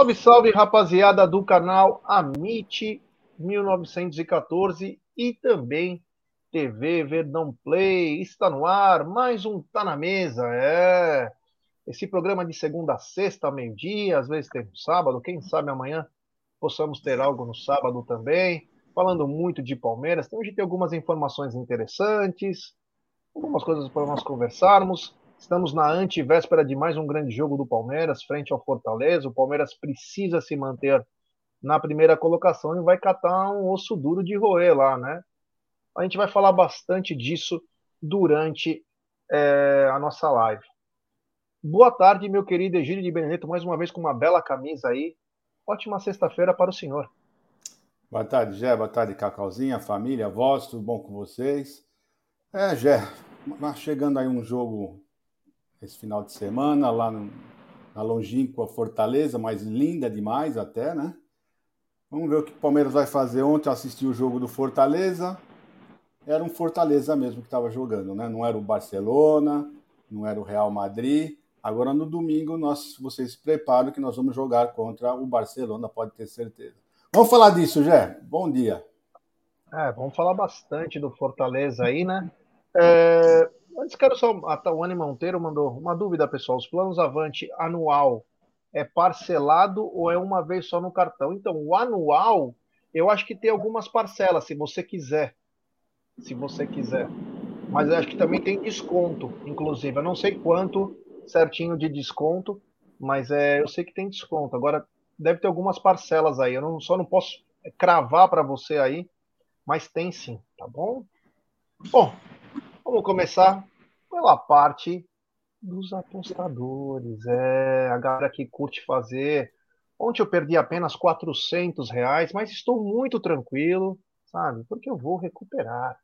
Salve, salve, rapaziada do canal Amite 1914 e também TV Verdão Play. Está no ar, mais um Tá na Mesa. É. Esse programa de segunda a sexta, meio-dia, às vezes tem um sábado, quem sabe amanhã possamos ter algo no sábado também. Falando muito de Palmeiras, hoje tem algumas informações interessantes, algumas coisas para nós conversarmos. Estamos na antivéspera de mais um grande jogo do Palmeiras, frente ao Fortaleza. O Palmeiras precisa se manter na primeira colocação e vai catar um osso duro de roer lá, né? A gente vai falar bastante disso durante é, a nossa live. Boa tarde, meu querido Egílio de Benedetto, mais uma vez com uma bela camisa aí. Ótima sexta-feira para o senhor. Boa tarde, Gé. Boa tarde, Cacauzinha, família, voz, tudo bom com vocês? É, Gé, chegando aí um jogo esse final de semana, lá no, na longínqua Fortaleza, mas linda demais até, né? Vamos ver o que o Palmeiras vai fazer. Ontem eu assisti o jogo do Fortaleza. Era um Fortaleza mesmo que estava jogando, né? Não era o Barcelona, não era o Real Madrid. Agora no domingo nós, vocês se preparam que nós vamos jogar contra o Barcelona, pode ter certeza. Vamos falar disso, Jé. Bom dia. É, vamos falar bastante do Fortaleza aí, né? É, Antes quero só. A Tawane Monteiro mandou uma dúvida, pessoal. Os planos Avante anual é parcelado ou é uma vez só no cartão? Então, o anual, eu acho que tem algumas parcelas, se você quiser. Se você quiser. Mas eu acho que também tem desconto, inclusive. Eu não sei quanto certinho de desconto, mas é, eu sei que tem desconto. Agora, deve ter algumas parcelas aí. Eu não, só não posso cravar para você aí, mas tem sim, tá bom? Bom, Vamos começar pela parte dos apostadores. É a galera que curte fazer. Ontem eu perdi apenas 400 reais, mas estou muito tranquilo, sabe? Porque eu vou recuperar.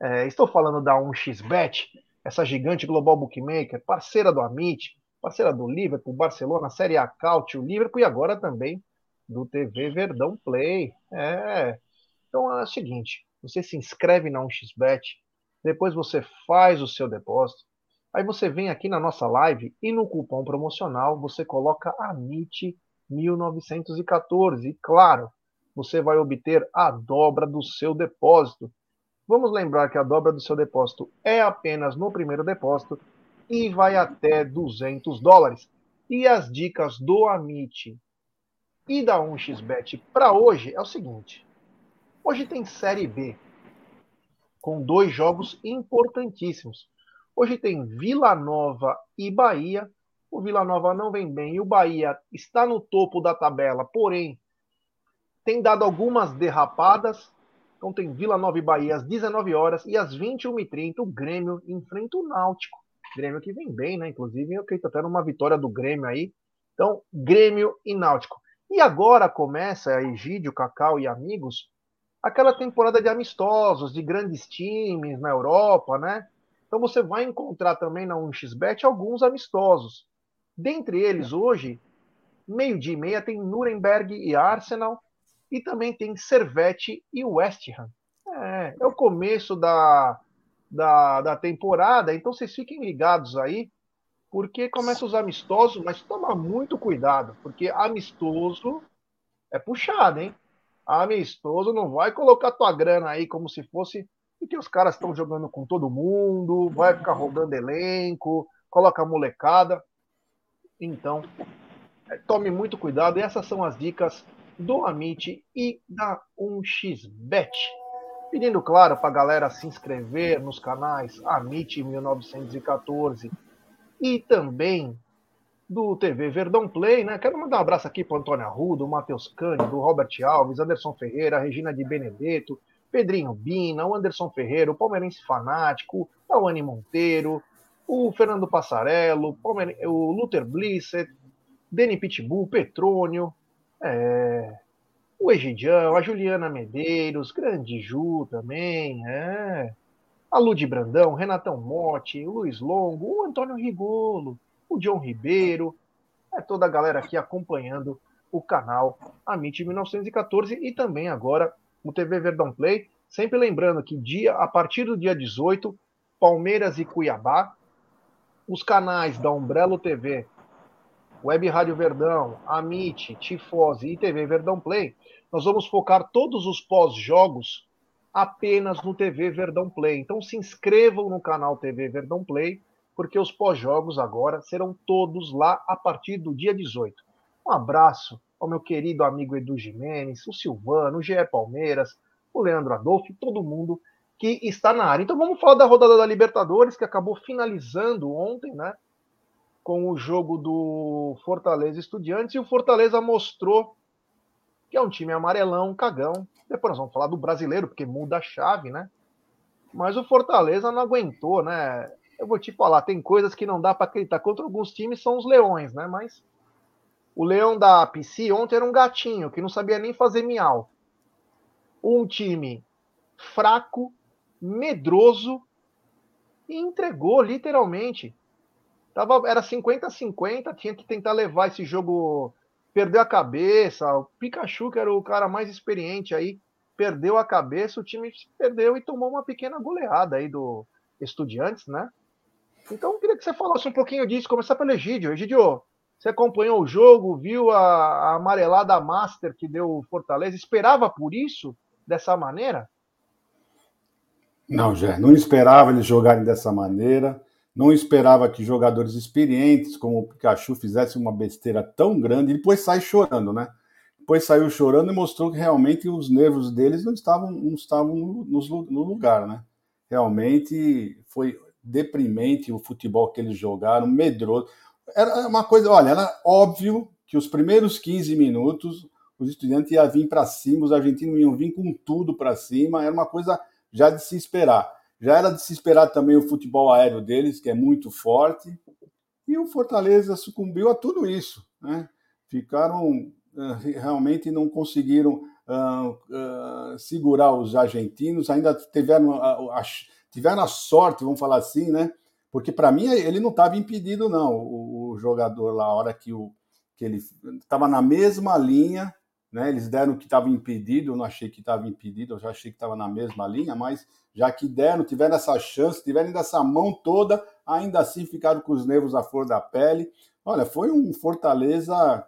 É, estou falando da 1xBet, essa gigante global bookmaker, parceira do Amit, parceira do Liverpool, Barcelona, Série A Caute, o Liverpool e agora também do TV Verdão Play. É. Então é o seguinte, você se inscreve na 1xBet, depois você faz o seu depósito. Aí você vem aqui na nossa live e no cupom promocional você coloca AMIT 1914. E claro, você vai obter a dobra do seu depósito. Vamos lembrar que a dobra do seu depósito é apenas no primeiro depósito e vai até 200 dólares. E as dicas do Amit e da 1xBet para hoje é o seguinte: hoje tem Série B com dois jogos importantíssimos. Hoje tem Vila Nova e Bahia. O Vila Nova não vem bem e o Bahia está no topo da tabela, porém tem dado algumas derrapadas. Então tem Vila Nova e Bahia às 19 horas e às 21h30 o Grêmio enfrenta o Náutico. Grêmio que vem bem, né? Inclusive eu acredito até numa vitória do Grêmio aí. Então, Grêmio e Náutico. E agora começa, Egídio, Cacau e amigos, aquela temporada de amistosos, de grandes times na Europa, né? Então você vai encontrar também na 1xBet alguns amistosos. Dentre eles, hoje, meio-dia e meia, tem Nuremberg e Arsenal, e também tem Servette e West Ham. É, é o começo da, da, da temporada, então vocês fiquem ligados aí, porque começam os amistosos, mas toma muito cuidado, porque amistoso é puxado, hein? Amistoso, não vai colocar tua grana aí como se fosse. Porque os caras estão jogando com todo mundo, vai ficar rodando elenco, coloca molecada. Então, é, tome muito cuidado. E essas são as dicas do Amit e da 1xBet. Pedindo, claro, para a galera se inscrever nos canais Amit 1914 e também do TV Verdão Play, né? Quero mandar um abraço aqui para Antônio Arruda, o Matheus Cândido, do Robert Alves, Anderson Ferreira, Regina de Benedetto, Pedrinho Bina, o Anderson Ferreira, o Palmeirense Fanático, o Anne Monteiro, o Fernando Passarello, o Luther Blissett, Deni Pitbull, Petrônio, é, o Egidião, a Juliana Medeiros, Grande Ju também, é, a Ludi Brandão, Renatão Motti, Luiz Longo, o Antônio Rigolo, o John Ribeiro, é toda a galera aqui acompanhando o canal Amit 1914 e também agora o TV Verdão Play. Sempre lembrando que dia a partir do dia 18, Palmeiras e Cuiabá, os canais da Umbrello TV Web Rádio Verdão, Amit, Tifose e TV Verdão Play, nós vamos focar todos os pós-jogos apenas no TV Verdão Play. Então se inscrevam no canal TV Verdão Play, porque os pós-jogos agora serão todos lá a partir do dia 18. Um abraço ao meu querido amigo Edu Jimenez, o Silvano, o GE Palmeiras, o Leandro Adolfo, todo mundo que está na área. Então vamos falar da rodada da Libertadores, que acabou finalizando ontem, né? Com o jogo do Fortaleza Estudiantes, e o Fortaleza mostrou que é um time amarelão, cagão. Depois nós vamos falar do brasileiro, porque muda a chave, né? Mas o Fortaleza não aguentou, né? Eu vou te falar, tem coisas que não dá para acreditar. Contra alguns times são os leões, né? Mas o leão da PC ontem era um gatinho que não sabia nem fazer miau. Um time fraco, medroso e entregou literalmente. Tava, era 50-50, tinha que tentar levar esse jogo perdeu a cabeça. O Pikachu, que era o cara mais experiente aí, perdeu a cabeça. O time perdeu e tomou uma pequena goleada aí do Estudiantes, né? Então, eu queria que você falasse um pouquinho disso. Começar pelo Egídio. Egídio, você acompanhou o jogo, viu a, a amarelada Master que deu o Fortaleza? Esperava por isso, dessa maneira? Não, Jé, não esperava eles jogarem dessa maneira. Não esperava que jogadores experientes como o Pikachu fizessem uma besteira tão grande e depois sai chorando, né? Depois saiu chorando e mostrou que realmente os nervos deles não estavam, não estavam no, no lugar, né? Realmente foi deprimente o futebol que eles jogaram, medroso. Era uma coisa, olha, era óbvio que os primeiros 15 minutos os estudantes iam vir para cima, os argentinos iam vir com tudo para cima, era uma coisa já de se esperar. Já era de se esperar também o futebol aéreo deles, que é muito forte, e o Fortaleza sucumbiu a tudo isso. Né? Ficaram, uh, realmente não conseguiram uh, uh, segurar os argentinos, ainda tiveram a, a, tiveram a sorte, vamos falar assim, né? Porque para mim ele não estava impedido, não, o, o, jogador lá, a hora que, o, que ele estava na mesma linha né? Eles deram que estava impedido, eu não achei que estava impedido, eu já achei que estava na mesma linha, mas já que deram, tiveram essa chance, tiveram essa mão toda, ainda assim ficaram com os nervos à flor da pele. Olha, foi um Fortaleza,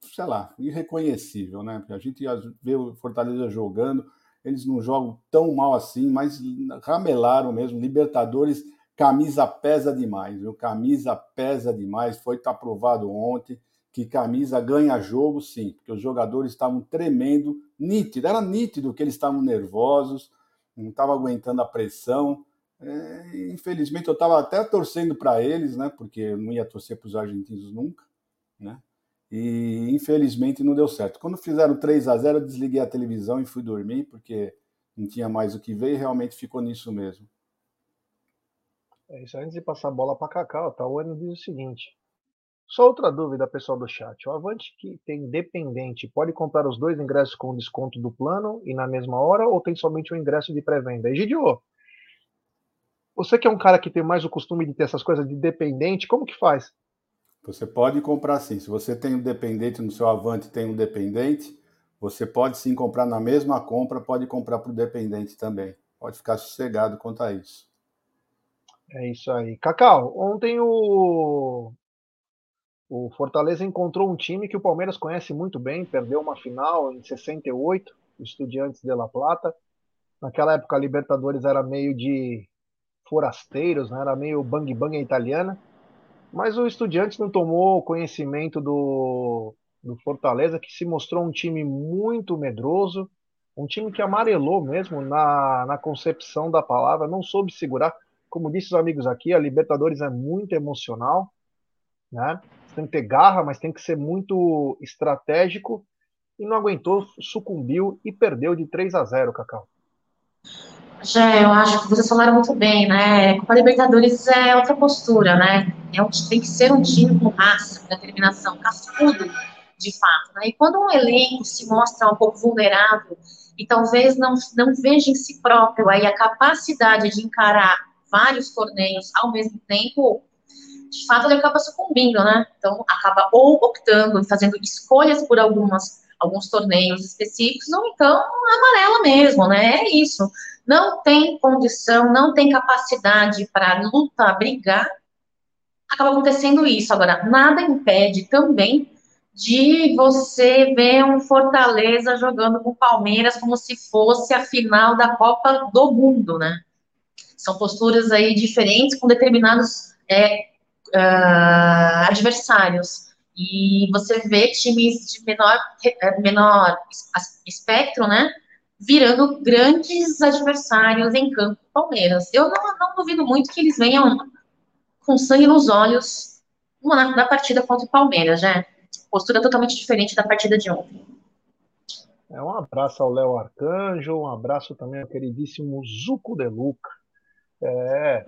sei lá, irreconhecível, né? Porque a gente vê o Fortaleza jogando, eles não jogam tão mal assim, mas ramelaram mesmo. Libertadores, camisa pesa demais, viu? Camisa pesa demais, foi aprovado ontem que camisa ganha jogo, sim, porque os jogadores estavam tremendo, nítido, era nítido que eles estavam nervosos, não estavam aguentando a pressão. É, infelizmente, eu estava até torcendo para eles, né, porque eu não ia torcer para os argentinos nunca, né, e infelizmente não deu certo. Quando fizeram 3 a 0 eu desliguei a televisão e fui dormir, porque não tinha mais o que ver e realmente ficou nisso mesmo. É isso, antes de passar a bola para Cacau, tá? O Ano diz o seguinte: só outra dúvida, pessoal do chat. O Avante que tem dependente pode comprar os dois ingressos com desconto do plano e na mesma hora ou tem somente o ingresso de pré-venda? Egidio, você que é um cara que tem mais o costume de ter essas coisas de dependente, como que faz? Você pode comprar sim. Se você tem um dependente no seu Avante, tem um dependente, você pode sim comprar na mesma compra, pode comprar para o dependente também. Pode ficar sossegado quanto a isso. É isso aí. Cacau, ontem o o Fortaleza encontrou um time que o Palmeiras conhece muito bem, perdeu uma final em 68, Estudiantes de La Plata. Naquela época a Libertadores era meio de forasteiros, né? era meio bang bang italiana. Mas o Estudiantes não tomou conhecimento do, do Fortaleza, que se mostrou um time muito medroso, um time que amarelou mesmo na, na concepção da palavra, não soube segurar. Como disse os amigos aqui, a Libertadores é muito emocional, né? tem que ter garra, mas tem que ser muito estratégico. E não aguentou, sucumbiu e perdeu de 3 a 0, Cacau. Já, eu acho que vocês falaram muito bem, né? Copa Libertadores é outra postura, né? É um, tem que ser um time com raça, com determinação, cascudo, de fato. Né? E quando um elenco se mostra um pouco vulnerável e talvez não, não veja em si próprio aí a capacidade de encarar vários torneios ao mesmo tempo, de fato ele acaba sucumbindo, né? Então acaba ou optando, fazendo escolhas por algumas alguns torneios específicos, ou então amarela mesmo, né? É isso. Não tem condição, não tem capacidade para lutar, brigar acaba acontecendo isso. Agora, nada impede também de você ver um Fortaleza jogando com o Palmeiras como se fosse a final da Copa do Mundo, né? São posturas aí diferentes com determinados é, uh, adversários. E você vê times de menor, é, menor espectro, né? Virando grandes adversários em campo Palmeiras. Eu não, não duvido muito que eles venham com sangue nos olhos na, na partida contra o Palmeiras, né? Postura totalmente diferente da partida de ontem. É, um abraço ao Léo Arcanjo, um abraço também ao queridíssimo Zuco de Luca. É,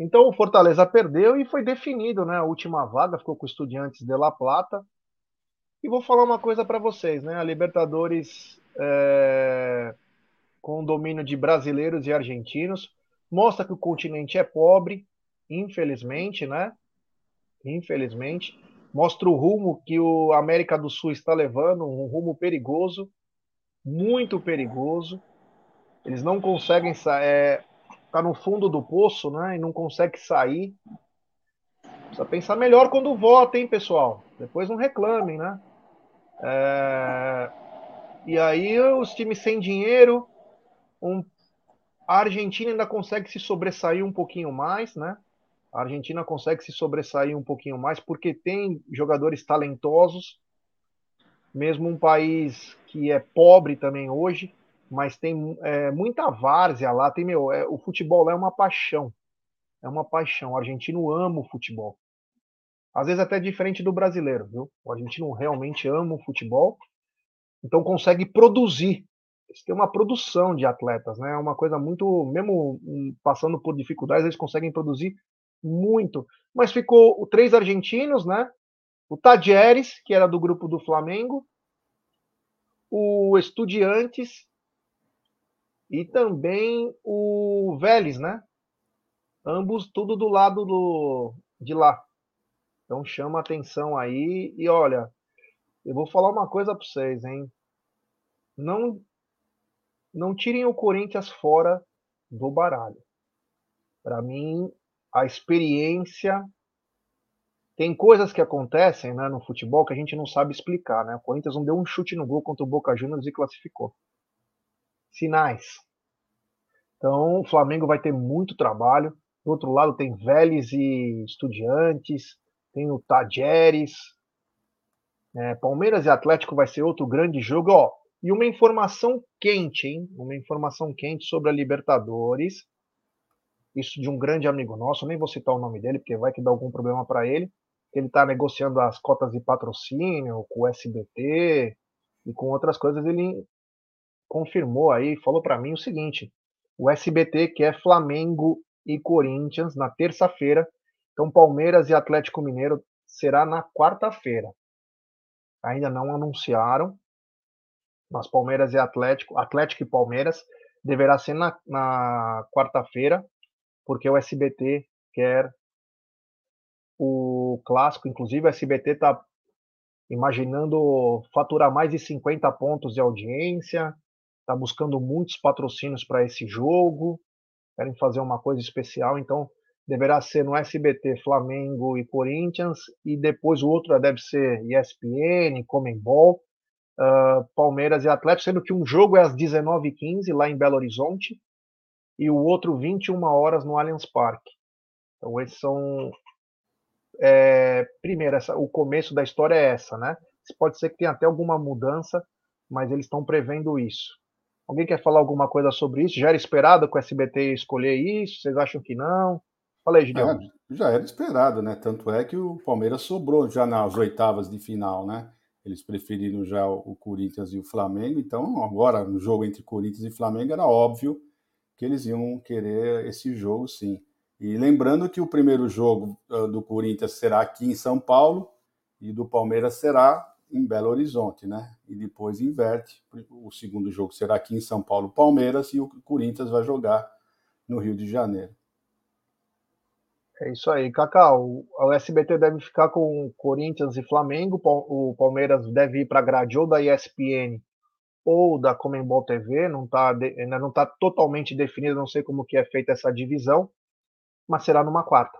então o Fortaleza perdeu e foi definido, né? A última vaga ficou com o Estudiantes de La Plata. E vou falar uma coisa para vocês, né? A Libertadores é, com domínio de brasileiros e argentinos mostra que o continente é pobre, infelizmente, né? Infelizmente, mostra o rumo que o América do Sul está levando, um rumo perigoso, muito perigoso. Eles não conseguem sair, é, tá no fundo do poço, né? E não consegue sair. Precisa pensar melhor quando vota, hein, pessoal? Depois não reclamem, né? É... E aí os times sem dinheiro, um... a Argentina ainda consegue se sobressair um pouquinho mais, né? A Argentina consegue se sobressair um pouquinho mais porque tem jogadores talentosos, mesmo um país que é pobre também hoje, mas tem é, muita várzea lá. Tem meu, é, o futebol lá é uma paixão, é uma paixão. O argentino ama o futebol. Às vezes até diferente do brasileiro, viu? O argentino realmente ama o futebol, então consegue produzir. Eles têm uma produção de atletas, né? É uma coisa muito, mesmo hum, passando por dificuldades, eles conseguem produzir muito. Mas ficou três argentinos, né? O Tadieres, que era do grupo do Flamengo, o Estudiantes e também o Vélez, né? Ambos tudo do lado do, de lá. Então chama atenção aí e olha, eu vou falar uma coisa para vocês, hein? Não não tirem o Corinthians fora do baralho. Para mim, a experiência tem coisas que acontecem né, no futebol que a gente não sabe explicar. Né? O Corinthians não deu um chute no gol contra o Boca Juniors e classificou. Sinais. Então, o Flamengo vai ter muito trabalho. Do outro lado, tem Vélez e Estudiantes, tem o Tajeres. É, Palmeiras e Atlético vai ser outro grande jogo. Ó, e uma informação quente, hein? Uma informação quente sobre a Libertadores isso de um grande amigo nosso, nem vou citar o nome dele, porque vai que dá algum problema para ele. Ele está negociando as cotas de patrocínio com o SBT e com outras coisas. Ele confirmou aí, falou para mim o seguinte: o SBT quer Flamengo e Corinthians na terça-feira. Então, Palmeiras e Atlético Mineiro será na quarta-feira. Ainda não anunciaram, mas Palmeiras e Atlético, Atlético e Palmeiras deverá ser na, na quarta-feira porque o SBT quer o clássico, inclusive o SBT está imaginando faturar mais de 50 pontos de audiência, está buscando muitos patrocínios para esse jogo, querem fazer uma coisa especial, então deverá ser no SBT Flamengo e Corinthians, e depois o outro deve ser ESPN, Comembol, uh, Palmeiras e Atlético, sendo que um jogo é às 19h15 lá em Belo Horizonte, e o outro 21 horas no Allianz Parque. Então, esses são. É, primeiro, essa, o começo da história é essa, né? Pode ser que tenha até alguma mudança, mas eles estão prevendo isso. Alguém quer falar alguma coisa sobre isso? Já era esperado que o SBT escolher isso? Vocês acham que não? Fala aí. É, já era esperado, né? Tanto é que o Palmeiras sobrou já nas oitavas de final, né? Eles preferiram já o Corinthians e o Flamengo, então agora no jogo entre Corinthians e Flamengo era óbvio que eles iam querer esse jogo, sim. E lembrando que o primeiro jogo uh, do Corinthians será aqui em São Paulo e do Palmeiras será em Belo Horizonte, né? E depois inverte. O segundo jogo será aqui em São Paulo, Palmeiras, e o Corinthians vai jogar no Rio de Janeiro. É isso aí, Cacau. O SBT deve ficar com Corinthians e Flamengo, o Palmeiras deve ir para a grade ou da ESPN ou da Comembol TV, não tá, ainda não está totalmente definido, não sei como que é feita essa divisão, mas será numa quarta.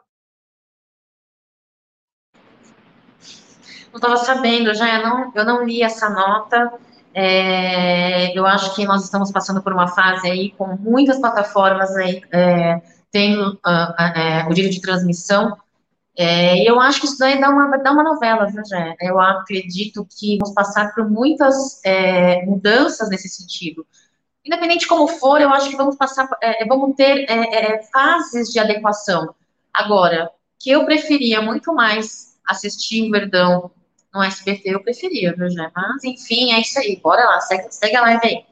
Não estava sabendo, já eu não, eu não li essa nota. É, eu acho que nós estamos passando por uma fase aí com muitas plataformas aí é, tendo uh, uh, o direito de transmissão. É, e eu acho que isso daí dá uma, dá uma novela, viu, Jé? Eu acredito que vamos passar por muitas é, mudanças nesse sentido. Independente como for, eu acho que vamos passar, é, vamos ter fases de adequação. Agora, que eu preferia muito mais assistir o Verdão no SBT, eu preferia, viu, Jé? Mas, enfim, é isso aí. Bora lá, segue, segue a live aí.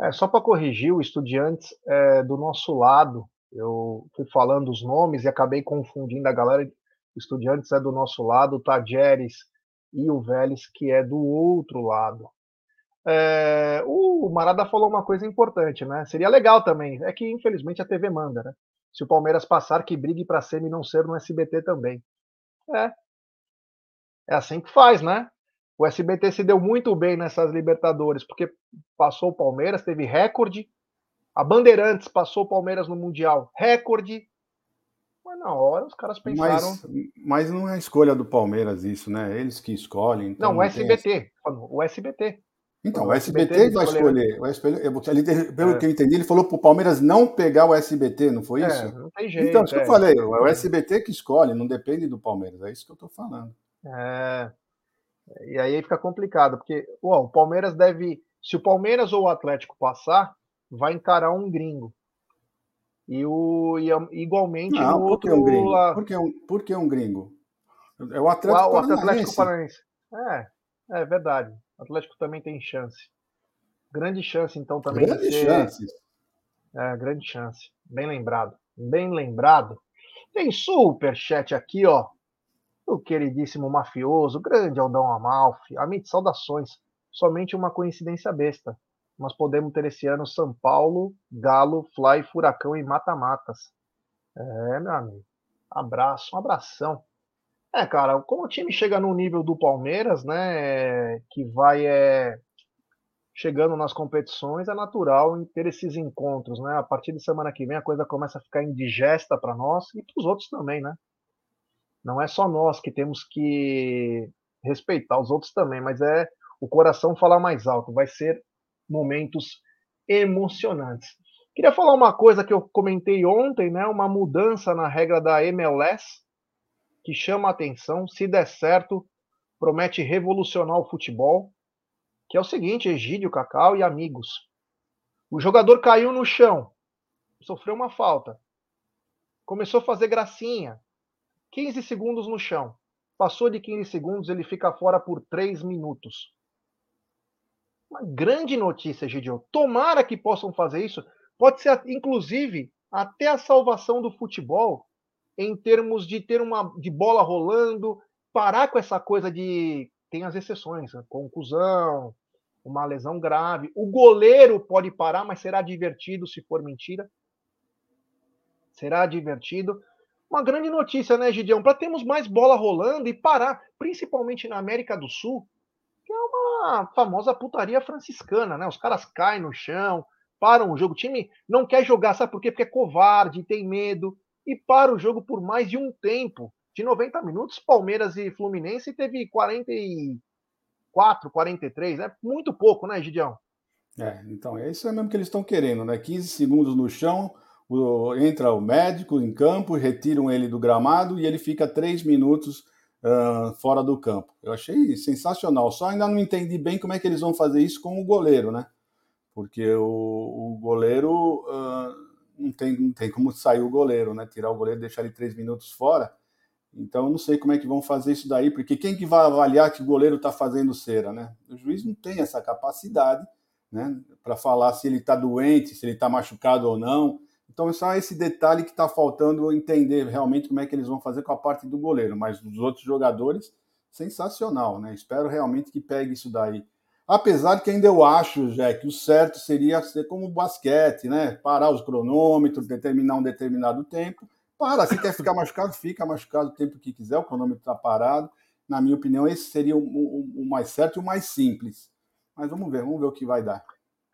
É, só para corrigir, o Estudiantes é do nosso lado. Eu fui falando os nomes e acabei confundindo a galera. Estudiantes é do nosso lado, o Tajeres e o Vélez, que é do outro lado. É, o Marada falou uma coisa importante, né? Seria legal também. É que, infelizmente, a TV manda, né? Se o Palmeiras passar, que brigue para e não ser no SBT também. É. É assim que faz, né? O SBT se deu muito bem nessas Libertadores, porque passou o Palmeiras, teve recorde. A Bandeirantes passou o Palmeiras no Mundial, recorde. Mas na hora os caras pensaram. Mas, mas não é escolha do Palmeiras isso, né? Eles que escolhem. Então não, o SBT. O SBT. Então, o SBT, SBT vai escolher. O SBT, ele, pelo é. que eu entendi, ele falou para o Palmeiras não pegar o SBT, não foi é, isso? Não tem jeito. Então, isso é. que eu falei, é o SBT que escolhe, não depende do Palmeiras, é isso que eu estou falando. É. E aí fica complicado, porque o Palmeiras deve. Se o Palmeiras ou o Atlético passar, vai encarar um gringo. E o e, igualmente não, por que um gringo? Por que um, por que um gringo? É o Atlético, o, Paranaense. Atlético Paranaense. É, é verdade. O Atlético também tem chance. Grande chance, então, também. Grande ser... chance. É, grande chance. Bem lembrado. Bem lembrado. Tem super chat aqui, ó. O queridíssimo mafioso, grande Aldão Amalfi. Amit, saudações. Somente uma coincidência besta. Mas podemos ter esse ano São Paulo, Galo, Fly, Furacão e Mata-Matas. É, meu amigo. Abraço, um abração. É, cara, como o time chega no nível do Palmeiras, né, que vai é, chegando nas competições, é natural ter esses encontros, né? A partir de semana que vem a coisa começa a ficar indigesta para nós e para os outros também, né? Não é só nós que temos que respeitar os outros também, mas é o coração falar mais alto. Vai ser momentos emocionantes. Queria falar uma coisa que eu comentei ontem, né? Uma mudança na regra da MLS que chama a atenção. Se der certo, promete revolucionar o futebol. Que é o seguinte: Egídio, Cacau e amigos. O jogador caiu no chão, sofreu uma falta, começou a fazer gracinha. 15 segundos no chão. Passou de 15 segundos, ele fica fora por 3 minutos. Uma grande notícia, Gideon. Tomara que possam fazer isso. Pode ser, inclusive, até a salvação do futebol em termos de ter uma de bola rolando, parar com essa coisa de tem as exceções, né? conclusão, uma lesão grave. O goleiro pode parar, mas será divertido se for mentira. Será divertido. Uma grande notícia, né, Gideão? Para termos mais bola rolando e parar, principalmente na América do Sul, que é uma famosa putaria franciscana, né? Os caras caem no chão, param o jogo. O time não quer jogar, sabe por quê? Porque é covarde, tem medo e para o jogo por mais de um tempo. De 90 minutos, Palmeiras e Fluminense teve 44, 43, é muito pouco, né, Gidião? É, então, é isso mesmo que eles estão querendo, né? 15 segundos no chão, o, entra o médico em campo, retiram ele do gramado e ele fica 3 minutos uh, fora do campo. Eu achei sensacional, só ainda não entendi bem como é que eles vão fazer isso com o goleiro, né? Porque o, o goleiro. Uh, não tem, não tem como sair o goleiro, né? Tirar o goleiro, deixar ele três minutos fora. Então, não sei como é que vão fazer isso daí, porque quem que vai avaliar que o goleiro está fazendo cera, né? O juiz não tem essa capacidade, né? Para falar se ele está doente, se ele está machucado ou não. Então, é só esse detalhe que está faltando entender realmente como é que eles vão fazer com a parte do goleiro. Mas dos outros jogadores, sensacional, né? Espero realmente que pegue isso daí. Apesar de que ainda eu acho, já que o certo seria ser como o basquete, né? Parar os cronômetros, determinar um determinado tempo. Para, se quer ficar machucado, fica machucado o tempo que quiser, o cronômetro está parado. Na minha opinião, esse seria o, o, o, mais certo e o mais simples. Mas vamos ver, vamos ver o que vai dar.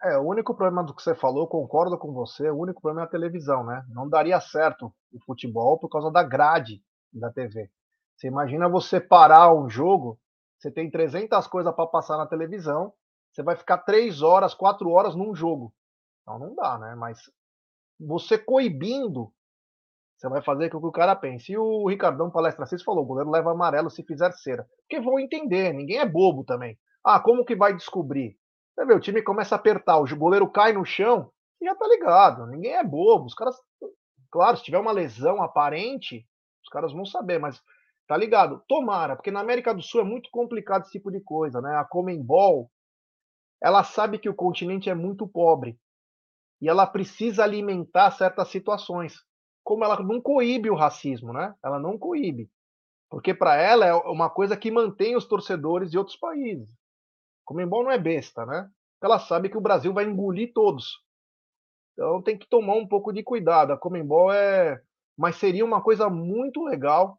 É, o único problema do que você falou, concordo com você, o único problema é a televisão, né? Não daria certo o futebol por causa da grade da TV. Você imagina você parar um jogo, você tem 300 coisas para passar na televisão, você vai ficar 3 horas, 4 horas num jogo. Então não dá, né? Mas você coibindo, você vai fazer com que o cara pense. E o Ricardão Palestra 6 falou: o goleiro leva amarelo se fizer cera. Porque vão entender, ninguém é bobo também. Ah, como que vai descobrir? Você vê, o time começa a apertar, o goleiro cai no chão e já tá ligado. Ninguém é bobo. Os caras, claro, se tiver uma lesão aparente, os caras vão saber, mas tá ligado? Tomara, porque na América do Sul é muito complicado esse tipo de coisa, né? A Comembol, ela sabe que o continente é muito pobre e ela precisa alimentar certas situações. Como ela não coíbe o racismo, né? Ela não coíbe. Porque para ela é uma coisa que mantém os torcedores de outros países. Comembol não é besta, né? Ela sabe que o Brasil vai engolir todos. Então tem que tomar um pouco de cuidado. A Comembol é. Mas seria uma coisa muito legal.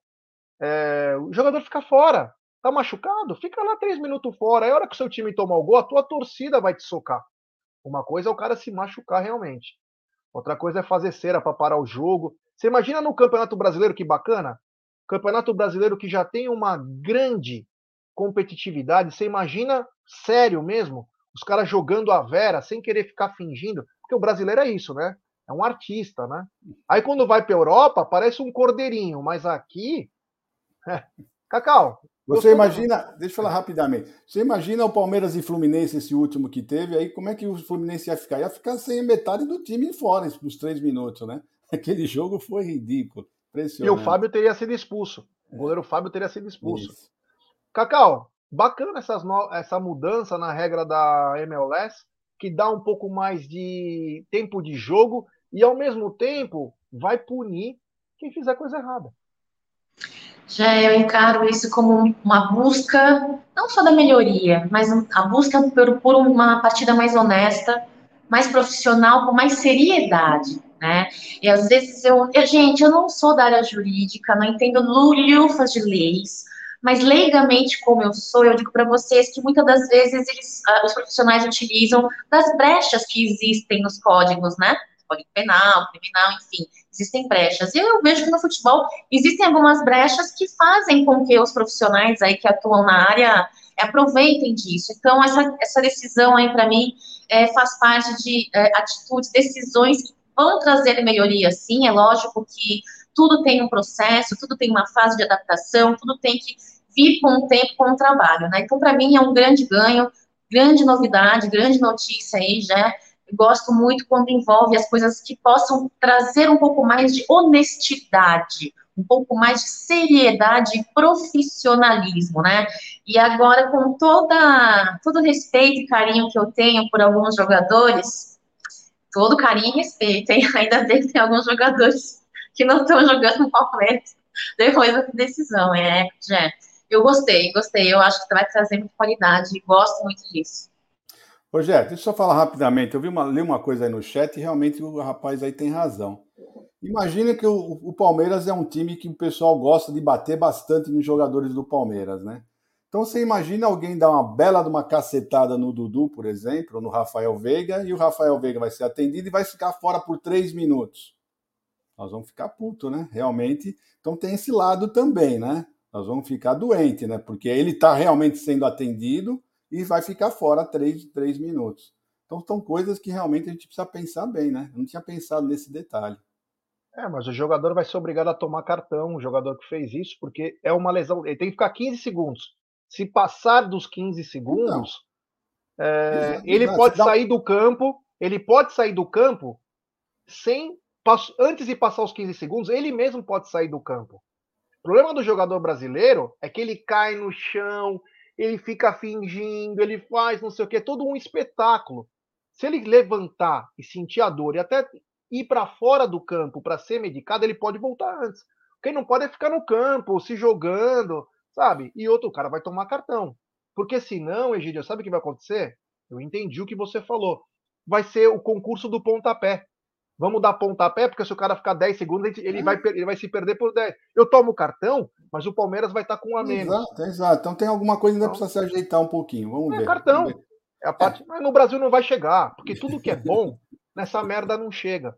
É... O jogador ficar fora. Tá machucado? Fica lá três minutos fora. Aí a hora que o seu time tomar o gol, a tua torcida vai te socar. Uma coisa é o cara se machucar realmente. Outra coisa é fazer cera para parar o jogo. Você imagina no Campeonato Brasileiro que bacana? Campeonato Brasileiro que já tem uma grande competitividade. Você imagina sério mesmo os caras jogando a vera sem querer ficar fingindo, porque o brasileiro é isso, né? É um artista, né? Aí quando vai para Europa parece um cordeirinho, mas aqui, é... Cacau, você imagina, deixa eu falar rapidamente. Você imagina o Palmeiras e Fluminense, esse último que teve, aí como é que o Fluminense ia ficar? Ia ficar sem metade do time fora nos três minutos, né? Aquele jogo foi ridículo. E o Fábio teria sido expulso. O goleiro Fábio teria sido expulso. Isso. Cacau, bacana essas no... essa mudança na regra da MLS, que dá um pouco mais de tempo de jogo e, ao mesmo tempo, vai punir quem fizer coisa errada já eu encaro isso como uma busca, não só da melhoria, mas a busca por, por uma partida mais honesta, mais profissional, com mais seriedade, né? E às vezes eu, eu, gente, eu não sou da área jurídica, não entendo lulhufas de leis, mas leigamente como eu sou, eu digo para vocês que muitas das vezes eles, uh, os profissionais utilizam das brechas que existem nos códigos, né? Código penal, criminal, enfim, existem brechas. E eu vejo que no futebol existem algumas brechas que fazem com que os profissionais aí que atuam na área aproveitem disso. Então, essa, essa decisão aí, para mim, é, faz parte de é, atitudes, decisões que vão trazer melhoria, sim. É lógico que tudo tem um processo, tudo tem uma fase de adaptação, tudo tem que vir com o tempo, com o trabalho, né? Então, para mim, é um grande ganho, grande novidade, grande notícia aí, já gosto muito quando envolve as coisas que possam trazer um pouco mais de honestidade, um pouco mais de seriedade e profissionalismo, né? E agora, com toda, todo o respeito e carinho que eu tenho por alguns jogadores, todo carinho e respeito, hein? Ainda bem que tem alguns jogadores que não estão jogando Palmeiras depois da decisão, é, já. Eu gostei, gostei, eu acho que vai trazer muita qualidade, gosto muito disso. Rogério, deixa eu só falar rapidamente. Eu vi uma, li uma coisa aí no chat e realmente o rapaz aí tem razão. Imagina que o, o, Palmeiras é um time que o pessoal gosta de bater bastante nos jogadores do Palmeiras, né? Então você imagina alguém dar uma bela de uma cacetada no Dudu, por exemplo, ou no Rafael Veiga, e o Rafael Veiga vai ser atendido e vai ficar fora por três minutos. Nós vamos ficar puto, né? Realmente. Então tem esse lado também, né? Nós vamos ficar doente, né? Porque ele está realmente sendo atendido e vai ficar fora três, três minutos. Então são coisas que realmente a gente precisa pensar bem, né? Eu não tinha pensado nesse detalhe. É, mas o jogador vai ser obrigado a tomar cartão, o jogador que fez isso, porque é uma lesão. Ele tem que ficar 15 segundos. Se passar dos 15 segundos, é, ele pode sair do campo. Ele pode sair do campo sem. Antes de passar os 15 segundos, ele mesmo pode sair do campo. O problema do jogador brasileiro é que ele cai no chão, ele fica fingindo, ele faz não sei o que, todo um espetáculo. Se ele levantar e sentir a dor e até ir para fora do campo para ser medicado, ele pode voltar antes. Quem não pode é ficar no campo, se jogando, sabe? E outro cara vai tomar cartão. Porque senão, Egídio, sabe o que vai acontecer? Eu entendi o que você falou. Vai ser o concurso do pontapé. Vamos dar pontapé, porque se o cara ficar 10 segundos, ele, é. vai, ele vai se perder por 10. Eu tomo o cartão, mas o Palmeiras vai estar com um a menos. Exato, exato. Então tem alguma coisa que ainda então, precisa se ajeitar um pouquinho. Vamos é ver. cartão. Vamos ver. É a parte... É. Mas no Brasil não vai chegar, porque tudo que é bom, nessa merda não chega.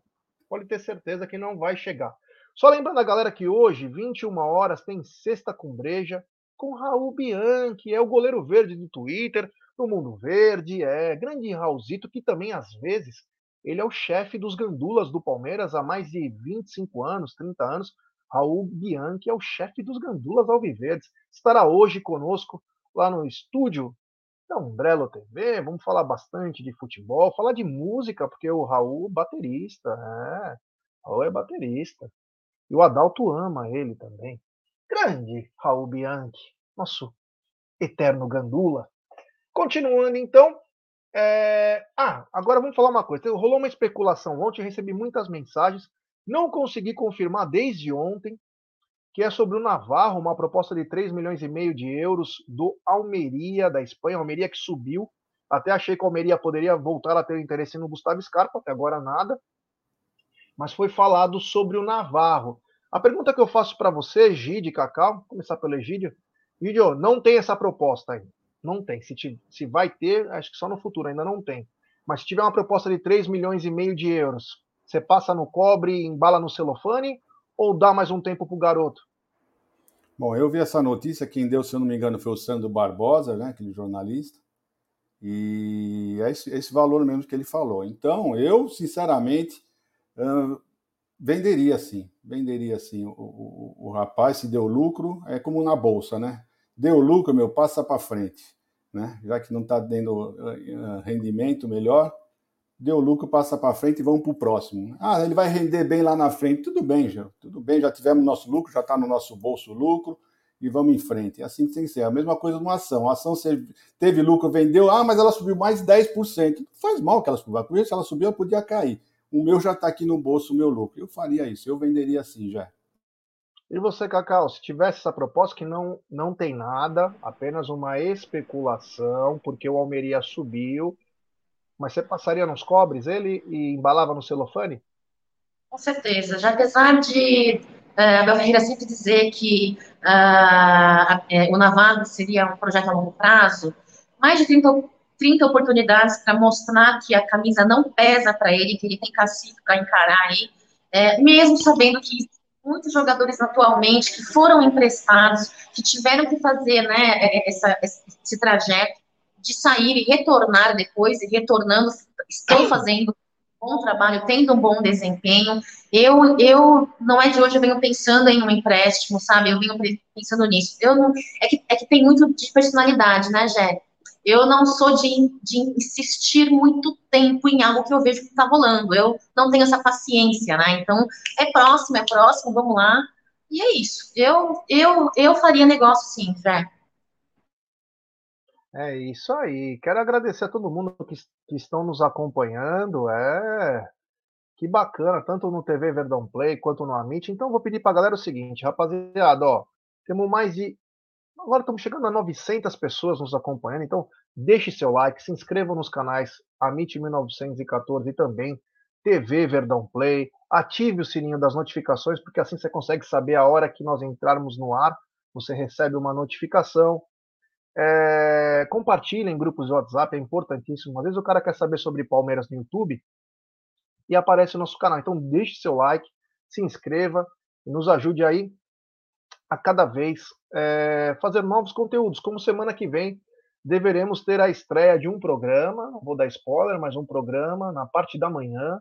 Pode ter certeza que não vai chegar. Só lembrando a galera que hoje, 21 horas, tem Sexta com Breja com Raul Bianchi, é o goleiro verde do Twitter, do Mundo Verde, é grande Raulzito, que também às vezes ele é o chefe dos gandulas do Palmeiras há mais de 25 anos, 30 anos. Raul Bianchi é o chefe dos gandulas alviverdes. Estará hoje conosco lá no estúdio da Umbrello TV. Vamos falar bastante de futebol, falar de música, porque o Raul baterista, é. Raul é baterista. E o Adalto ama ele também. Grande Raul Bianchi, nosso eterno gandula. Continuando então. É... Ah, agora vamos falar uma coisa. Rolou uma especulação ontem, recebi muitas mensagens. Não consegui confirmar desde ontem, que é sobre o Navarro, uma proposta de 3 milhões e meio de euros do Almeria, da Espanha. Almeria que subiu. Até achei que o Almeria poderia voltar a ter interesse no Gustavo Scarpa, até agora nada. Mas foi falado sobre o Navarro. A pergunta que eu faço para você, Gide, Cacau, começar pelo Egídio. Egídio, não tem essa proposta aí. Não tem. Se, te, se vai ter, acho que só no futuro, ainda não tem. Mas se tiver uma proposta de 3 milhões e meio de euros, você passa no cobre, embala no celofane ou dá mais um tempo para o garoto? Bom, eu vi essa notícia, quem deu, se eu não me engano, foi o Sandro Barbosa, né, aquele jornalista, e é esse, esse valor mesmo que ele falou. Então, eu, sinceramente, uh, venderia sim, venderia sim. O, o, o, rapaz, se deu lucro, é como na bolsa, né? Deu lucro, meu, passa para frente, né? Já que não está dando uh, rendimento melhor, deu lucro, passa para frente e vamos para o próximo. Ah, ele vai render bem lá na frente, tudo bem, já, tudo bem, já tivemos nosso lucro, já está no nosso bolso o lucro e vamos em frente. É assim que tem que ser. A mesma coisa numa ação. A ação teve lucro, vendeu, ah, mas ela subiu mais 10%. Não faz mal que ela subiu, porque se ela subiu, ela podia cair o meu já está aqui no bolso, o meu lucro. Eu faria isso, eu venderia assim já. E você, Cacau, se tivesse essa proposta que não, não tem nada, apenas uma especulação, porque o Almeria subiu, mas você passaria nos cobres ele e embalava no celofane? Com certeza. Já apesar de uh, Abel sempre dizer que uh, o Navarro seria um projeto a longo prazo, mais de 30 30 oportunidades para mostrar que a camisa não pesa para ele, que ele tem cacife para encarar aí, é, mesmo sabendo que muitos jogadores atualmente que foram emprestados, que tiveram que fazer né, é, é, essa, esse trajeto de sair e retornar depois, e retornando, estão fazendo um bom trabalho, tendo um bom desempenho. Eu, eu não é de hoje, eu venho pensando em um empréstimo, sabe? Eu venho pensando nisso. Eu não, é, que, é que tem muito de personalidade, né, Jé? Eu não sou de, de insistir muito tempo em algo que eu vejo que está rolando. Eu não tenho essa paciência, né? Então, é próximo, é próximo, vamos lá. E é isso. Eu, eu, eu faria negócio sim, Zé. É isso aí. Quero agradecer a todo mundo que, que estão nos acompanhando. É que bacana, tanto no TV Verdão Play quanto no Amit. Então, vou pedir para a galera o seguinte, rapaziada, ó, temos mais de Agora estamos chegando a 900 pessoas nos acompanhando, então deixe seu like, se inscreva nos canais Amit 1914 e também TV Verdão Play, ative o sininho das notificações, porque assim você consegue saber a hora que nós entrarmos no ar, você recebe uma notificação. É, compartilhe em grupos de WhatsApp, é importantíssimo. Às vezes o cara quer saber sobre Palmeiras no YouTube e aparece o nosso canal. Então deixe seu like, se inscreva e nos ajude aí a cada vez é, fazer novos conteúdos. Como semana que vem deveremos ter a estreia de um programa, vou dar spoiler, mas um programa na parte da manhã.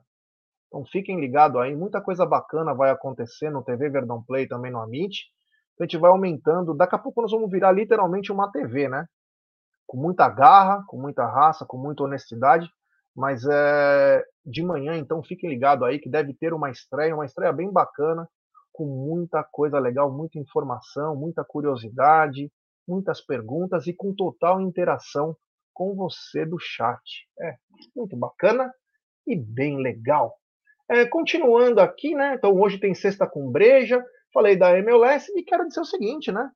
Então fiquem ligados aí, muita coisa bacana vai acontecer no TV Verdão Play também no Amit. A gente vai aumentando. Daqui a pouco nós vamos virar literalmente uma TV, né? Com muita garra, com muita raça, com muita honestidade. Mas é de manhã, então fiquem ligados aí que deve ter uma estreia, uma estreia bem bacana com muita coisa legal, muita informação, muita curiosidade, muitas perguntas e com total interação com você do chat. É muito bacana e bem legal. É, continuando aqui, né? Então hoje tem sexta com breja. Falei da MLS e quero dizer o seguinte, né?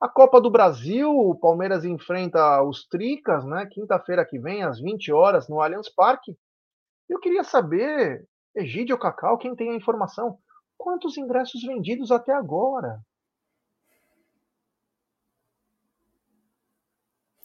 A Copa do Brasil, o Palmeiras enfrenta os Tricas, né? Quinta-feira que vem, às 20 horas, no Allianz Parque. Eu queria saber, Egídio Cacau, quem tem a informação, Quantos ingressos vendidos até agora?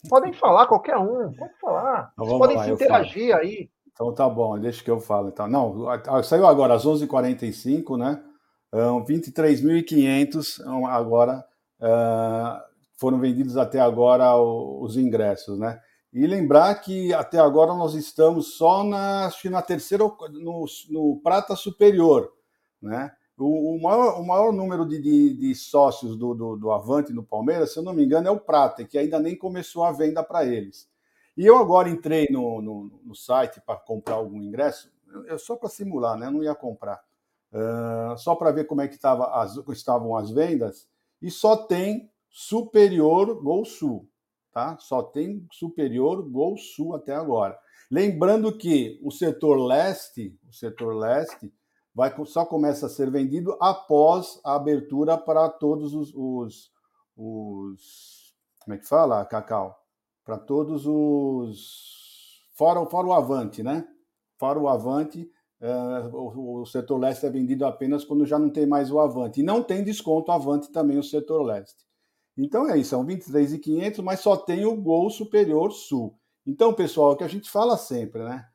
Podem falar, qualquer um, pode falar. Então, podem lá, se interagir aí. Então tá bom, deixa que eu falo. Então, não, saiu agora às 11h45, né? 23.500 agora uh, foram vendidos até agora os ingressos, né? E lembrar que até agora nós estamos só na, na terceira, no, no prata superior, né? O, o, maior, o maior número de, de, de sócios do, do, do, Avante no Palmeiras, se eu não me engano, é o Prata, que ainda nem começou a venda para eles. E eu agora entrei no, no, no site para comprar algum ingresso, eu, só para simular, né? Eu não ia comprar. Uh, só para ver como é que tava as, estavam as vendas, e só tem Superior Gol Sul, tá? Só tem Superior Gol Sul até agora. Lembrando que o setor leste, o setor leste, vai só começa a ser vendido após a abertura para todos os, os, os como é que fala, Cacau? Para todos os fora, fora o Avante, né? Fora o Avante, uh, o, o, setor leste é vendido apenas quando já não tem mais o Avante. E não tem desconto Avante também o setor leste. Então é isso, são 23,500, mas só tem o Gol Superior Sul. Então, pessoal, é o que a gente fala sempre, né?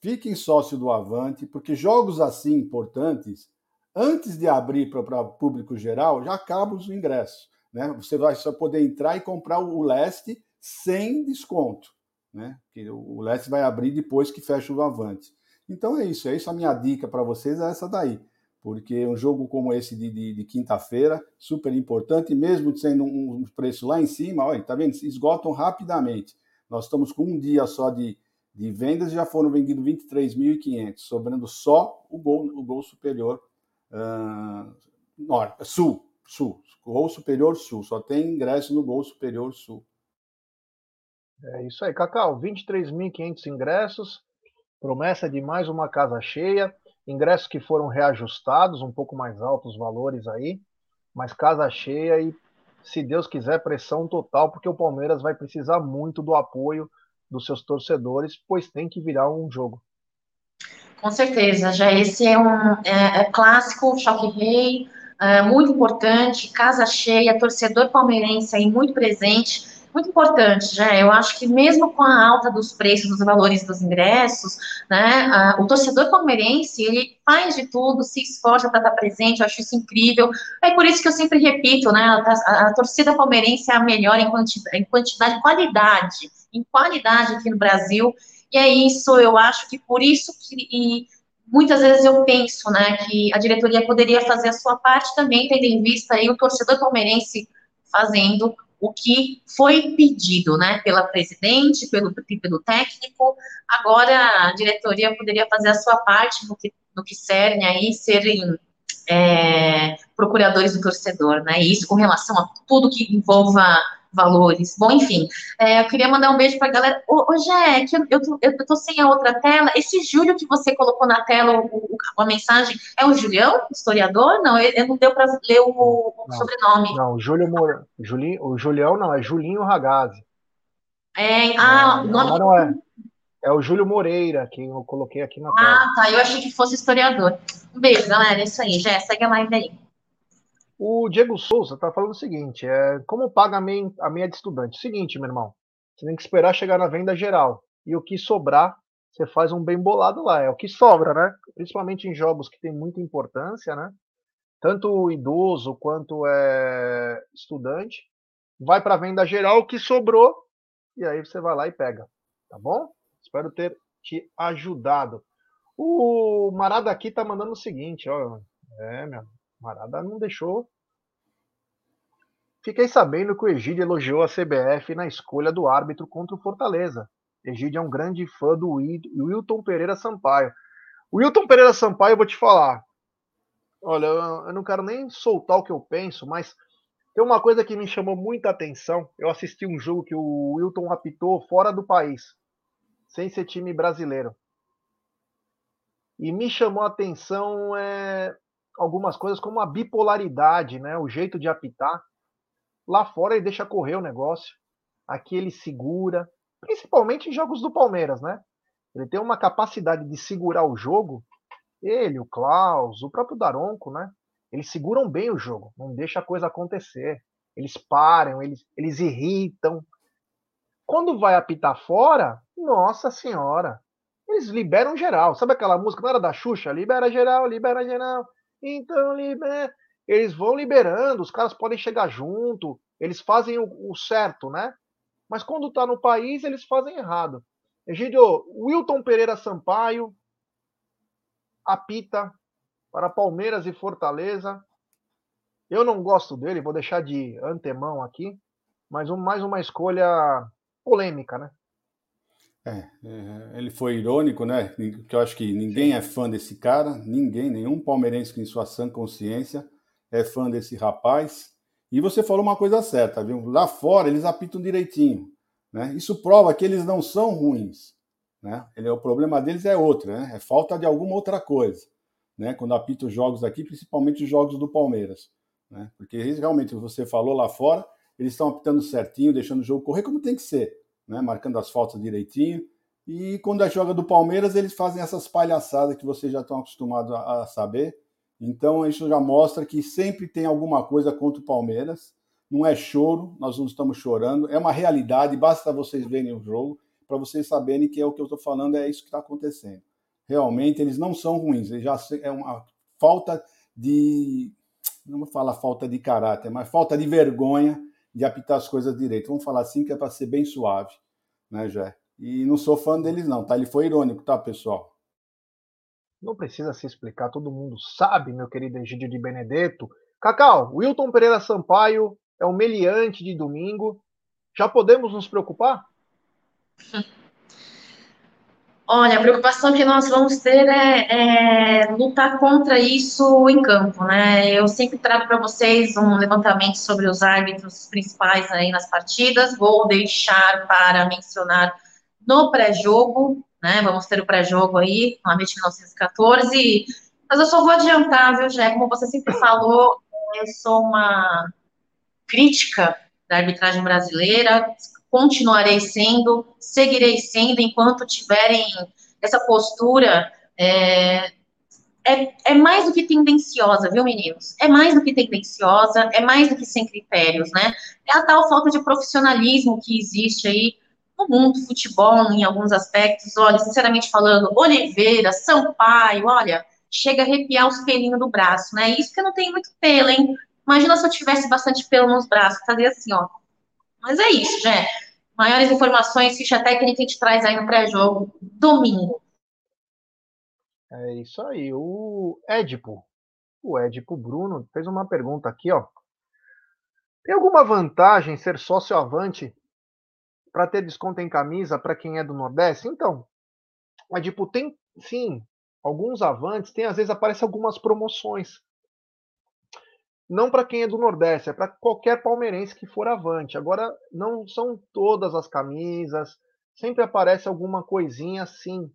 Fiquem sócio do Avante, porque jogos assim importantes, antes de abrir para público geral, já acabam os ingressos. Né? Você vai só poder entrar e comprar o Leste sem desconto. Né? Que o Leste vai abrir depois que fecha o Avante. Então é isso, é isso a minha dica para vocês, é essa daí. Porque um jogo como esse de, de, de quinta-feira, super importante, mesmo sendo um preço lá em cima, olha, tá vendo? Esgotam rapidamente. Nós estamos com um dia só de, de vendas já foram vendidos 23.500, sobrando só o gol, o gol superior uh, norte, sul, sul, gol superior sul, só tem ingresso no gol superior sul. É isso aí, Cacau, 23.500 ingressos, promessa de mais uma casa cheia, ingressos que foram reajustados, um pouco mais altos os valores aí, mas casa cheia e, se Deus quiser, pressão total, porque o Palmeiras vai precisar muito do apoio dos seus torcedores, pois tem que virar um jogo. Com certeza, já esse é um é, é clássico, choque rei, é, muito importante, casa cheia, torcedor palmeirense aí muito presente, muito importante, já. Eu acho que mesmo com a alta dos preços, dos valores dos ingressos, né, a, o torcedor palmeirense ele faz de tudo, se esforça para estar presente. Eu acho isso incrível. É por isso que eu sempre repito, né, a, a, a torcida palmeirense é a melhor em quantidade, em quantidade, qualidade em qualidade aqui no Brasil, e é isso, eu acho que por isso que muitas vezes eu penso, né, que a diretoria poderia fazer a sua parte também, tendo em vista aí o torcedor palmeirense fazendo o que foi pedido, né, pela presidente, pelo, pelo técnico, agora a diretoria poderia fazer a sua parte no que, no que cerne aí serem é, procuradores do torcedor, né, isso com relação a tudo que envolva valores. Bom, enfim, é, eu queria mandar um beijo para a galera. Ô, ô Jé, que eu, eu, tô, eu tô sem a outra tela. Esse Júlio que você colocou na tela, o, a mensagem, é o Julião, historiador? Não, eu, não deu para ler o, o não, sobrenome. Não, o Júlio Moura. O Julião não, é Julinho Ragazzi. É, ah, não, nome... não é. É o Júlio Moreira, que eu coloquei aqui na tela. Ah, tá. Eu achei que fosse historiador. Um beijo, galera. É isso aí. Já segue a live aí. O Diego Souza está falando o seguinte: é, como paga a minha, a minha de estudante? Seguinte, meu irmão, você tem que esperar chegar na venda geral. E o que sobrar, você faz um bem bolado lá. É o que sobra, né? Principalmente em jogos que tem muita importância, né? Tanto idoso quanto é estudante. Vai para a venda geral, o que sobrou, e aí você vai lá e pega. Tá bom? Espero ter te ajudado. O Marada aqui tá mandando o seguinte, ó. É, meu. Marada não deixou. Fiquei sabendo que o Egídio elogiou a CBF na escolha do árbitro contra o Fortaleza. Egídio é um grande fã do Wilton Pereira Sampaio. O Wilton Pereira Sampaio, eu vou te falar. Olha, eu não quero nem soltar o que eu penso, mas tem uma coisa que me chamou muita atenção. Eu assisti um jogo que o Wilton apitou fora do país, sem ser time brasileiro. E me chamou a atenção é, algumas coisas como a bipolaridade, né? O jeito de apitar. Lá fora ele deixa correr o negócio. Aqui ele segura, principalmente em jogos do Palmeiras, né? Ele tem uma capacidade de segurar o jogo. Ele, o Klaus, o próprio Daronco, né? Eles seguram bem o jogo, não deixa a coisa acontecer. Eles param, eles, eles irritam. Quando vai apitar fora, nossa senhora, eles liberam geral. Sabe aquela música, não era da Xuxa? Libera geral, libera geral. Então, né, eles vão liberando, os caras podem chegar junto, eles fazem o, certo, né? Mas quando está no país, eles fazem errado. Egidio, Wilton Pereira Sampaio apita para Palmeiras e Fortaleza. Eu não gosto dele, vou deixar de antemão aqui, mas mais uma escolha polêmica, né? É, é, ele foi irônico, né? Que eu acho que ninguém é fã desse cara, ninguém, nenhum palmeirense em sua sã consciência é fã desse rapaz. E você falou uma coisa certa, viu? Lá fora eles apitam direitinho, né? Isso prova que eles não são ruins, né? Ele, o problema deles é outro, né? É falta de alguma outra coisa, né? Quando apita os jogos aqui, principalmente os jogos do Palmeiras, né? Porque realmente você falou lá fora, eles estão apitando certinho, deixando o jogo correr como tem que ser né, marcando as faltas direitinho. E quando a joga do Palmeiras, eles fazem essas palhaçadas que vocês já estão acostumados a, a saber. Então, isso já mostra que sempre tem alguma coisa contra o Palmeiras. Não é choro, nós não estamos chorando, é uma realidade. Basta vocês verem o jogo para vocês saberem que é o que eu estou falando, é isso que está acontecendo. Realmente, eles não são ruins, eles já é uma falta de. Não vou falar falta de caráter, mas falta de vergonha de apitar as coisas direito. Vamos falar assim que é para ser bem suave, né, Jé? E não sou fã deles não, tá? Ele foi irônico, tá, pessoal? Não precisa se explicar, todo mundo sabe, meu querido Egídio de Benedetto. Cacau, Wilton Pereira Sampaio é o meliante de domingo. Já podemos nos preocupar? Olha, a preocupação que nós vamos ter é, é, lutar contra isso em campo, né? Eu sempre trago para vocês um levantamento sobre os árbitros principais aí nas partidas. Vou deixar para mencionar no pré-jogo, né? Vamos ter o pré-jogo aí, no AMIT 1914. Mas eu só vou adiantar, viu, Jé? Como você sempre falou, eu sou uma crítica da arbitragem brasileira, continuarei sendo, seguirei sendo enquanto tiverem essa postura. É, é, é, mais do que tendenciosa, viu, meninos? É mais do que tendenciosa, é mais do que sem critérios, né? É a tal falta de profissionalismo que existe aí no mundo do futebol, em alguns aspectos. Olha, sinceramente falando, Oliveira, Sampaio, olha, chega a arrepiar os pelinhos do braço, né? Isso que eu não tenho muito pelo, hein? Imagina se eu tivesse bastante pelo nos braços, fazer assim, ó. Mas é isso, né? Maiores informações, ficha técnica, a gente traz aí no pré-jogo, domingo. É isso aí. O Édipo, o Édipo Bruno, fez uma pergunta aqui, ó. Tem alguma vantagem ser sócio avante para ter desconto em camisa para quem é do Nordeste? Então, Édipo, tem sim alguns avantes, tem às vezes aparecem algumas promoções não para quem é do Nordeste, é para qualquer palmeirense que for avante. Agora, não são todas as camisas, sempre aparece alguma coisinha assim,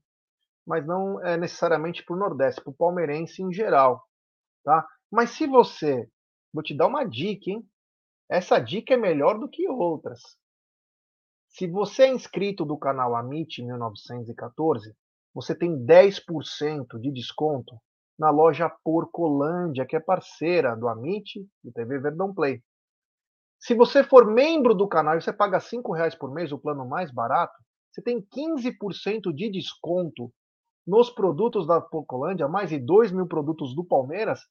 mas não é necessariamente para o Nordeste, para o palmeirense em geral. Tá? Mas se você. Vou te dar uma dica, hein? Essa dica é melhor do que outras. Se você é inscrito do canal Amit 1914, você tem 10% de desconto na loja Porcolândia, que é parceira do Amit e TV Verdão Play. Se você for membro do canal e você paga R$ reais por mês, o plano mais barato, você tem 15% de desconto nos produtos da Porcolândia, mais de 2 mil produtos do Palmeiras,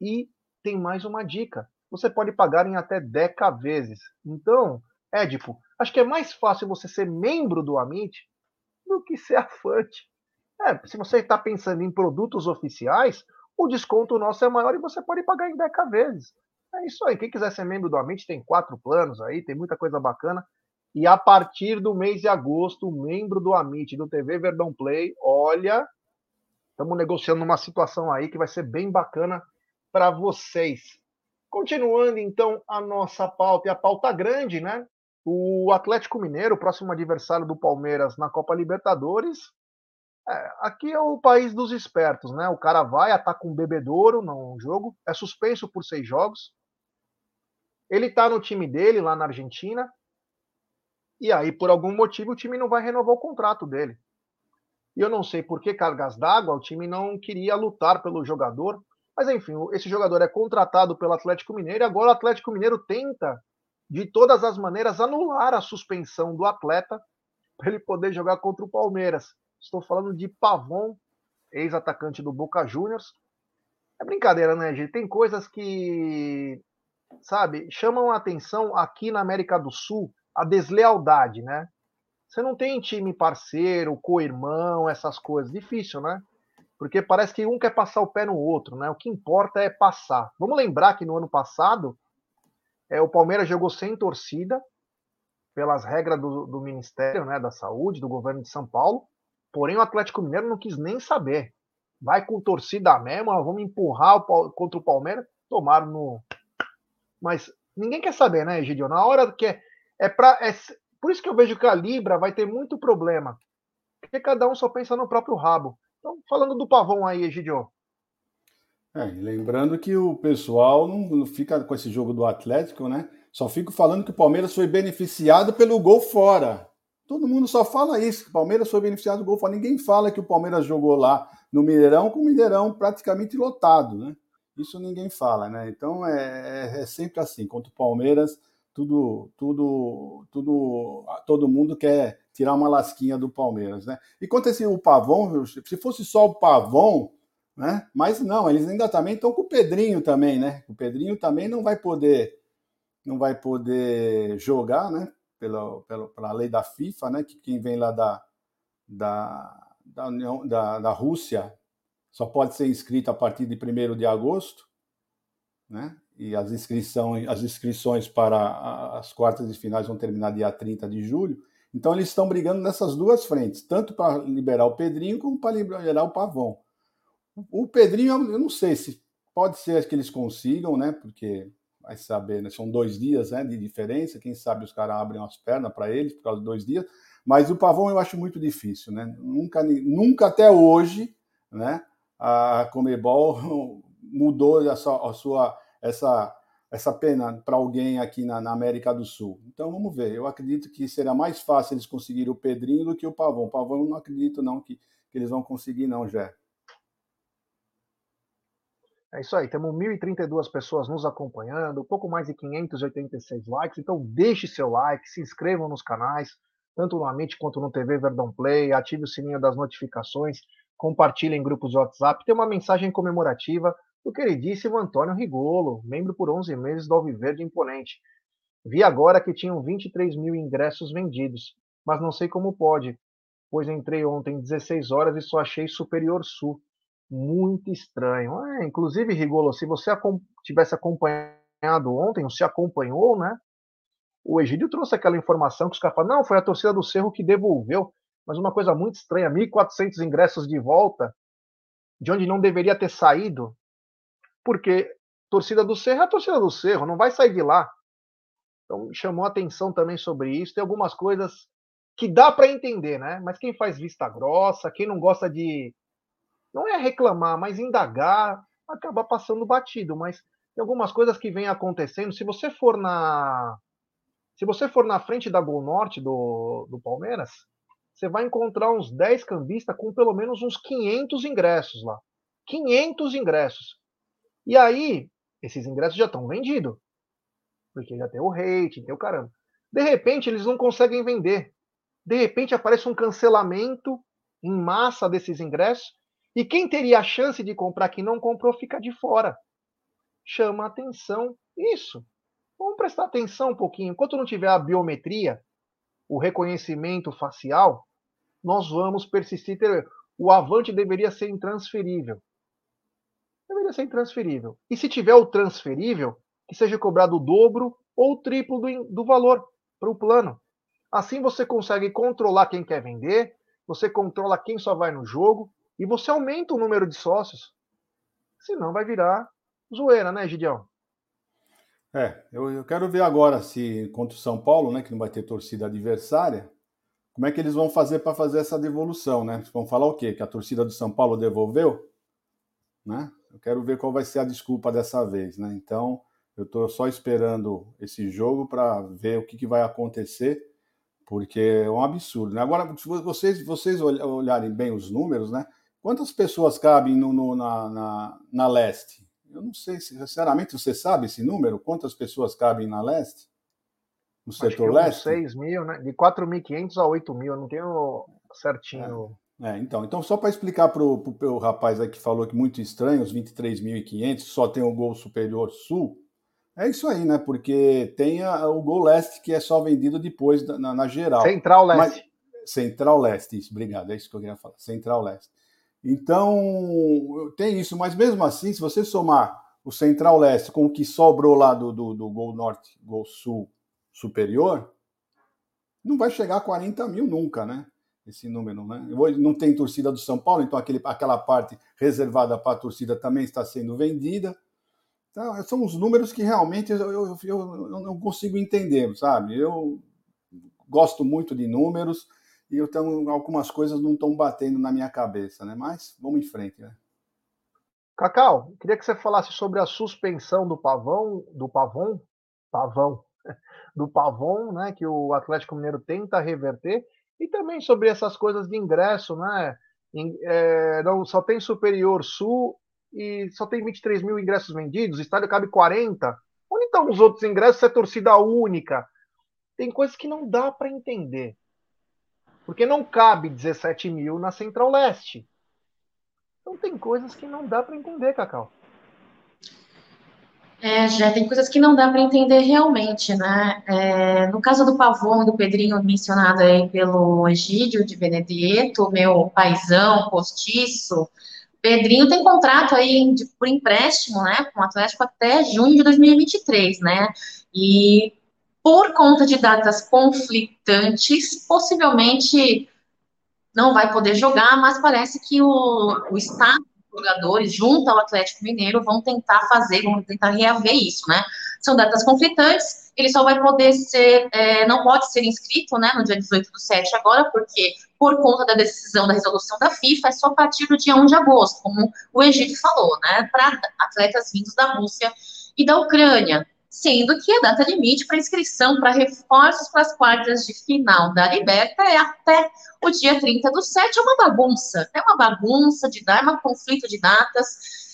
e tem mais uma dica. Você pode pagar em até 10 vezes. Então, Édipo, acho que é mais fácil você ser membro do Amit do que ser afante. É, se você está pensando em produtos oficiais, o desconto nosso é maior e você pode pagar em 10 vezes. É isso aí. Quem quiser ser membro do Amit tem quatro planos aí, tem muita coisa bacana. E a partir do mês de agosto, membro do Amit, do TV Verdão Play, olha, estamos negociando uma situação aí que vai ser bem bacana para vocês. Continuando então a nossa pauta, e a pauta grande, né? O Atlético Mineiro, próximo adversário do Palmeiras na Copa Libertadores, é, aqui é o país dos espertos, né? O cara vai, ataca um bebedouro no jogo, é suspenso por seis jogos. Ele tá no time dele lá na Argentina. E aí, por algum motivo, o time não vai renovar o contrato dele. E eu não sei por que cargas d'água, o time não queria lutar pelo jogador. Mas enfim, esse jogador é contratado pelo Atlético Mineiro e agora o Atlético Mineiro tenta, de todas as maneiras, anular a suspensão do atleta para ele poder jogar contra o Palmeiras. Estou falando de Pavon, ex-atacante do Boca Juniors. É brincadeira, né, gente? Tem coisas que, sabe, chamam a atenção aqui na América do Sul, a deslealdade, né? Você não tem time parceiro, co-irmão, essas coisas. Difícil, né? Porque parece que um quer passar o pé no outro, né? O que importa é passar. Vamos lembrar que no ano passado é, o Palmeiras jogou sem torcida, pelas regras do, do Ministério né, da Saúde, do governo de São Paulo. Porém, o Atlético Mineiro não quis nem saber. Vai com torcida mesmo, vamos empurrar o, contra o Palmeiras. Tomaram no. Mas ninguém quer saber, né, Egidio? Na hora que é, é para. É, por isso que eu vejo que a Libra vai ter muito problema. Porque cada um só pensa no próprio rabo. Então, falando do pavão aí, Egidio. É, lembrando que o pessoal não fica com esse jogo do Atlético, né? Só fico falando que o Palmeiras foi beneficiado pelo gol fora. Todo mundo só fala isso, que o Palmeiras foi beneficiado do gol fora. Ninguém fala que o Palmeiras jogou lá no Mineirão com o Mineirão praticamente lotado, né? Isso ninguém fala, né? Então é, é, é sempre assim. Contra o Palmeiras, tudo, tudo, tudo, todo mundo quer tirar uma lasquinha do Palmeiras, né? E quanto a esse, o Pavão, se fosse só o Pavão, né? Mas não, eles ainda também estão com o Pedrinho também, né? O Pedrinho também não vai poder não vai poder jogar, né? Pela, pela, pela lei da FIFA, né? Que quem vem lá da, da, da, União, da, da Rússia só pode ser inscrito a partir de 1 de agosto, né? E as inscrições, as inscrições para as quartas de finais vão terminar dia 30 de julho. Então eles estão brigando nessas duas frentes, tanto para liberar o Pedrinho como para liberar o Pavão. O Pedrinho, eu não sei se pode ser que eles consigam, né? Porque vai saber, né? São dois dias né, de diferença. Quem sabe os caras abrem as pernas para eles por causa de dois dias. Mas o Pavão eu acho muito difícil, né? Nunca, nunca até hoje, né? A Comebol mudou a sua, a sua essa essa pena para alguém aqui na, na, América do Sul. Então vamos ver. Eu acredito que será mais fácil eles conseguirem o Pedrinho do que o Pavão. O Pavão eu não acredito não que, que eles vão conseguir não, Jé. É isso aí, temos 1.032 pessoas nos acompanhando, pouco mais de 586 likes, então deixe seu like, se inscrevam nos canais, tanto no Amit quanto no TV Verdão Play, ative o sininho das notificações, compartilhe em grupos de WhatsApp. Tem uma mensagem comemorativa do queridíssimo Antônio Rigolo, membro por 11 meses do Alviverde Imponente. Vi agora que tinham 23 mil ingressos vendidos, mas não sei como pode, pois entrei ontem 16 horas e só achei Superior Sul muito estranho. É, inclusive, Rigolo, se você tivesse acompanhado ontem, ou se acompanhou, né? O Egídio trouxe aquela informação que os caras falaram, não, foi a torcida do Cerro que devolveu, mas uma coisa muito estranha, 1.400 ingressos de volta, de onde não deveria ter saído, porque torcida do Cerro é a torcida do Cerro, não vai sair de lá. Então chamou atenção também sobre isso, tem algumas coisas que dá para entender, né? Mas quem faz vista grossa, quem não gosta de não é reclamar, mas indagar, acaba passando batido. Mas tem algumas coisas que vêm acontecendo. Se você for na. Se você for na frente da Gol Norte do, do Palmeiras, você vai encontrar uns 10 cambistas com pelo menos uns 500 ingressos lá. 500 ingressos. E aí, esses ingressos já estão vendidos. Porque já tem o rating, tem o caramba. De repente, eles não conseguem vender. De repente, aparece um cancelamento em massa desses ingressos e quem teria a chance de comprar que não comprou fica de fora. Chama atenção isso. Vamos prestar atenção um pouquinho. Enquanto não tiver a biometria, o reconhecimento facial, nós vamos persistir. O avante deveria ser intransferível. Deveria ser intransferível. E se tiver o transferível, que seja cobrado o dobro ou o triplo do, do valor para o plano. Assim você consegue controlar quem quer vender, você controla quem só vai no jogo, e você aumenta o número de sócios. Senão vai virar zoeira, né, Gideão? É, eu, eu quero ver agora se contra o São Paulo, né, que não vai ter torcida adversária, como é que eles vão fazer para fazer essa devolução, né? Vão falar o quê? Que a torcida do São Paulo devolveu? Né? Eu quero ver qual vai ser a desculpa dessa vez, né? Então, eu estou só esperando esse jogo para ver o que, que vai acontecer, porque é um absurdo. Né? Agora, se vocês, vocês olharem bem os números, né? Quantas pessoas cabem no, no, na, na, na, leste? Eu não sei, sinceramente, você sabe esse número? Quantas pessoas cabem na leste? No setor leste? 6 mil, né? De 4.500 a 8 mil, eu não tenho certinho. É, então, então, só para explicar para o rapaz aí que falou que muito estranho, os 23.500, só tem o gol superior sul, é isso aí, né? Porque tem a, o gol leste que é só vendido depois na, na geral. Central leste. Mas, central leste, isso, obrigado, é isso que eu queria falar. Central leste. Então, tem isso, mas mesmo assim, se você somar o central leste com o que sobrou lá do, do, do gol norte, gol sul superior, não vai chegar a 40 mil nunca, né? Esse número, né? Não tem torcida do São Paulo, então aquele, aquela parte reservada para a torcida também está sendo vendida. Então, são os números que realmente eu, eu, eu, eu não consigo entender, sabe? Eu gosto muito de números e eu tenho algumas coisas não estão batendo na minha cabeça, né? Mas vamos em frente, né? Cacau, queria que você falasse sobre a suspensão do Pavão, do Pavão, Pavão, do Pavão, né, que o Atlético Mineiro tenta reverter, e também sobre essas coisas de ingresso, né? É, não, só tem Superior Sul e só tem 23 mil ingressos vendidos, o estádio cabe 40. Onde estão os outros ingressos se é torcida única? Tem coisas que não dá para entender. Porque não cabe 17 mil na Central Leste. Então tem coisas que não dá para entender, Cacau. É, já tem coisas que não dá para entender realmente, né? É, no caso do Pavon, do Pedrinho, mencionado aí pelo Egídio de Benedetto, meu paizão, postiço, Pedrinho tem contrato aí de, por empréstimo, né, com o Atlético até junho de 2023, né? E por conta de datas conflitantes, possivelmente não vai poder jogar, mas parece que o, o Estado jogadores, junto ao Atlético Mineiro, vão tentar fazer, vão tentar reaver isso, né? São datas conflitantes, ele só vai poder ser, é, não pode ser inscrito, né, no dia 18 do 7 agora, porque por conta da decisão da resolução da FIFA, é só a partir do dia 1 de agosto, como o Egito falou, né, para atletas vindos da Rússia e da Ucrânia sendo que a data limite para inscrição para reforços para as quartas de final da Liberta é até o dia 30 do 7. É uma bagunça, é uma bagunça de dar, é um conflito de datas.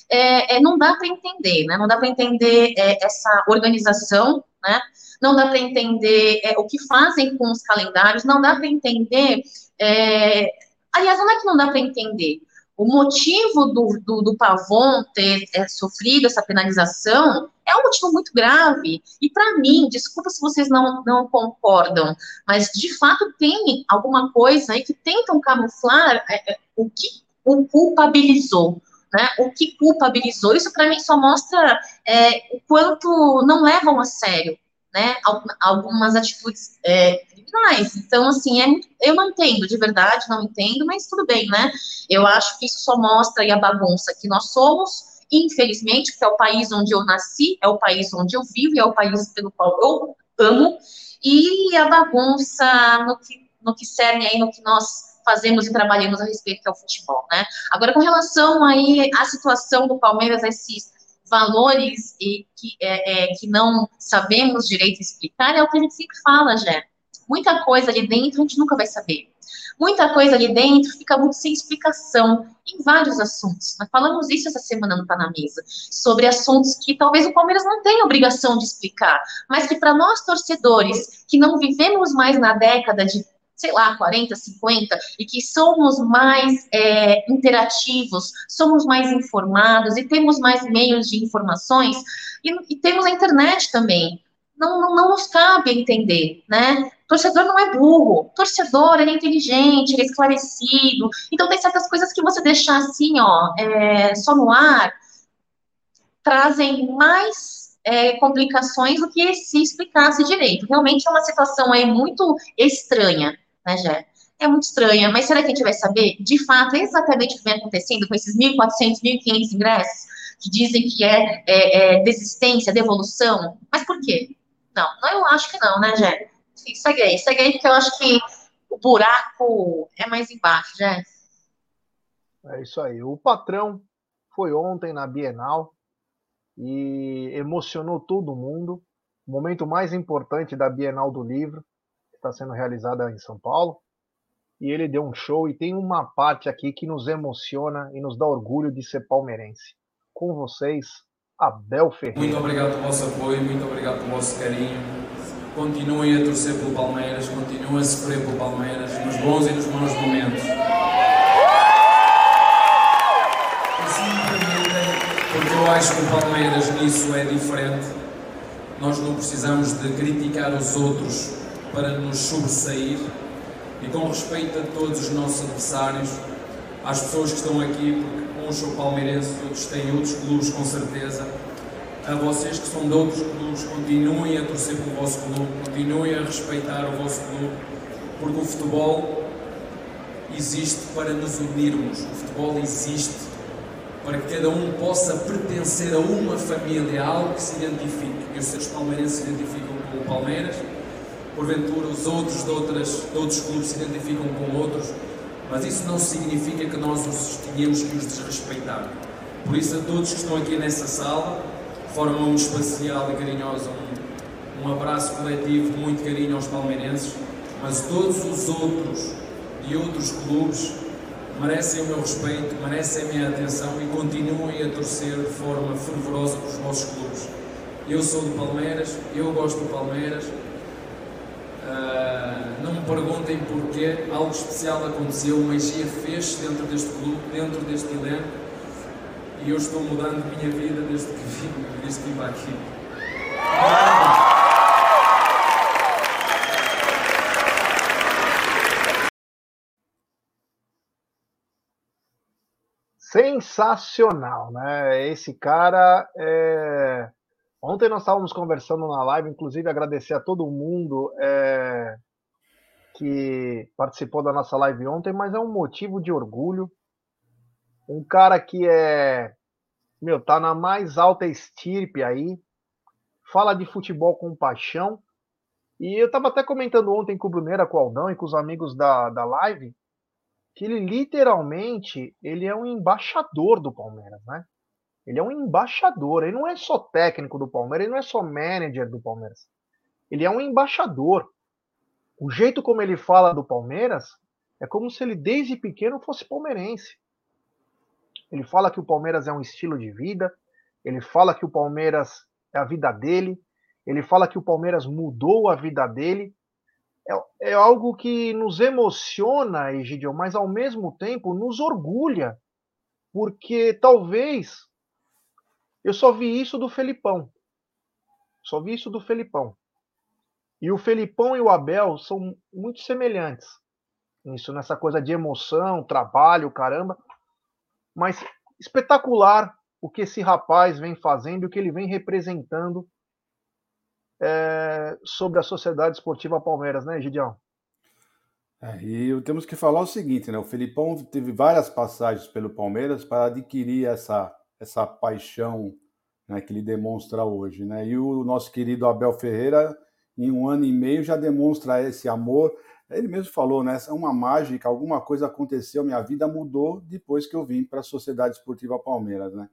É, é, não dá para entender, né? Não dá para entender é, essa organização, né? Não dá para entender é, o que fazem com os calendários, não dá para entender. É, aliás, não é que não dá para entender. O motivo do, do, do Pavon ter é, sofrido essa penalização é um motivo muito grave. E para mim, desculpa se vocês não, não concordam, mas de fato tem alguma coisa aí que tentam camuflar é, é, o que o culpabilizou. Né, o que culpabilizou, isso para mim só mostra é, o quanto não levam a sério né, algumas atitudes é, criminais. Então, assim, é, eu não entendo, de verdade, não entendo, mas tudo bem, né? Eu acho que isso só mostra a bagunça que nós somos, infelizmente, porque é o país onde eu nasci, é o país onde eu vivo, é o país pelo qual eu amo, e a bagunça no que, no que serve aí, no que nós fazemos e trabalhamos a respeito que é o futebol, né? Agora, com relação aí à situação do Palmeiras, esses valores e que, é, é, que não sabemos direito explicar, é o que a gente sempre fala, Jé. Muita coisa ali dentro a gente nunca vai saber. Muita coisa ali dentro fica muito sem explicação em vários assuntos. Nós falamos isso essa semana no Tá na Mesa, sobre assuntos que talvez o Palmeiras não tenha obrigação de explicar, mas que para nós torcedores que não vivemos mais na década de sei lá, 40, 50, e que somos mais é, interativos, somos mais informados e temos mais meios de informações, e, e temos a internet também. Não, não, não, nos cabe entender, né? Torcedor não é burro, torcedor é inteligente, é esclarecido. Então tem certas coisas que você deixar assim, ó, é, só no ar, trazem mais é, complicações do que se explicasse direito. Realmente é uma situação aí muito estranha né, Jé? É muito estranha, mas será que a gente vai saber, de fato, exatamente o que vem acontecendo com esses 1.400, 1.500 ingressos, que dizem que é, é, é, desistência, devolução? Mas por quê? Não, não, eu acho que não, né, Jé? Segue aí, segue aí, porque eu acho que o buraco é mais embaixo, Jé. É isso aí. O patrão foi ontem na Bienal e emocionou todo mundo. O momento mais importante da Bienal do Livro está sendo realizada em São Paulo. E ele deu um show e tem uma parte aqui que nos emociona e nos dá orgulho de ser palmeirense. Com vocês, Abel Ferreira. Muito obrigado pelo vosso apoio, muito obrigado pelo vosso carinho. Continuem a torcer pelo Palmeiras, continuem a sofrer pelo Palmeiras, nos bons e nos maus momentos. Assim porque eu acho que o Palmeiras nisso é diferente. Nós não precisamos de criticar os outros para nos sobressair e com respeito a todos os nossos adversários, às pessoas que estão aqui, porque uns são palmeirenses, outros têm outros clubes com certeza, a vocês que são de outros clubes, continuem a torcer pelo vosso clube, continuem a respeitar o vosso clube, porque o futebol existe para nos unirmos, o futebol existe para que cada um possa pertencer a uma família, a algo que se identifique. Que os palmeirenses se identificam com o Palmeiras, porventura os outros de, outras, de outros clubes se identificam com outros, mas isso não significa que nós os tenhamos que os desrespeitar. Por isso, a todos que estão aqui nessa sala, de forma muito especial e carinhosa, um, um abraço coletivo, muito carinho aos palmeirenses, mas todos os outros de outros clubes merecem o meu respeito, merecem a minha atenção e continuem a torcer de forma fervorosa para os vossos clubes. Eu sou do Palmeiras, eu gosto do Palmeiras. Uh, não me perguntem porquê, algo especial aconteceu, magia fez-se dentro deste clube, dentro deste elenco, e eu estou mudando a minha vida desde que vim, desde que vim aqui. Sensacional, né? Esse cara. É... Ontem nós estávamos conversando na live, inclusive agradecer a todo mundo é... que participou da nossa live ontem, mas é um motivo de orgulho. Um cara que é. Meu, tá na mais alta estirpe aí, fala de futebol com paixão. E eu estava até comentando ontem com o Bruneira, com o Aldão e com os amigos da, da live que ele literalmente ele é um embaixador do Palmeiras, né? Ele é um embaixador, ele não é só técnico do Palmeiras, ele não é só manager do Palmeiras. Ele é um embaixador. O jeito como ele fala do Palmeiras é como se ele desde pequeno fosse palmeirense. Ele fala que o Palmeiras é um estilo de vida, ele fala que o Palmeiras é a vida dele, ele fala que o Palmeiras mudou a vida dele, é, é algo que nos emociona, Egidio, mas ao mesmo tempo nos orgulha, porque talvez eu só vi isso do Felipão. Só vi isso do Felipão. E o Felipão e o Abel são muito semelhantes. Isso, nessa coisa de emoção, trabalho, caramba. Mas espetacular o que esse rapaz vem fazendo, o que ele vem representando é, sobre a Sociedade Esportiva Palmeiras, né, Gideão? É, e temos que falar o seguinte, né? O Felipão teve várias passagens pelo Palmeiras para adquirir essa, essa paixão né, que ele demonstra hoje, né? E o nosso querido Abel Ferreira, em um ano e meio, já demonstra esse amor. Ele mesmo falou, né? É uma mágica, alguma coisa aconteceu, minha vida mudou depois que eu vim para a Sociedade Esportiva Palmeiras, né?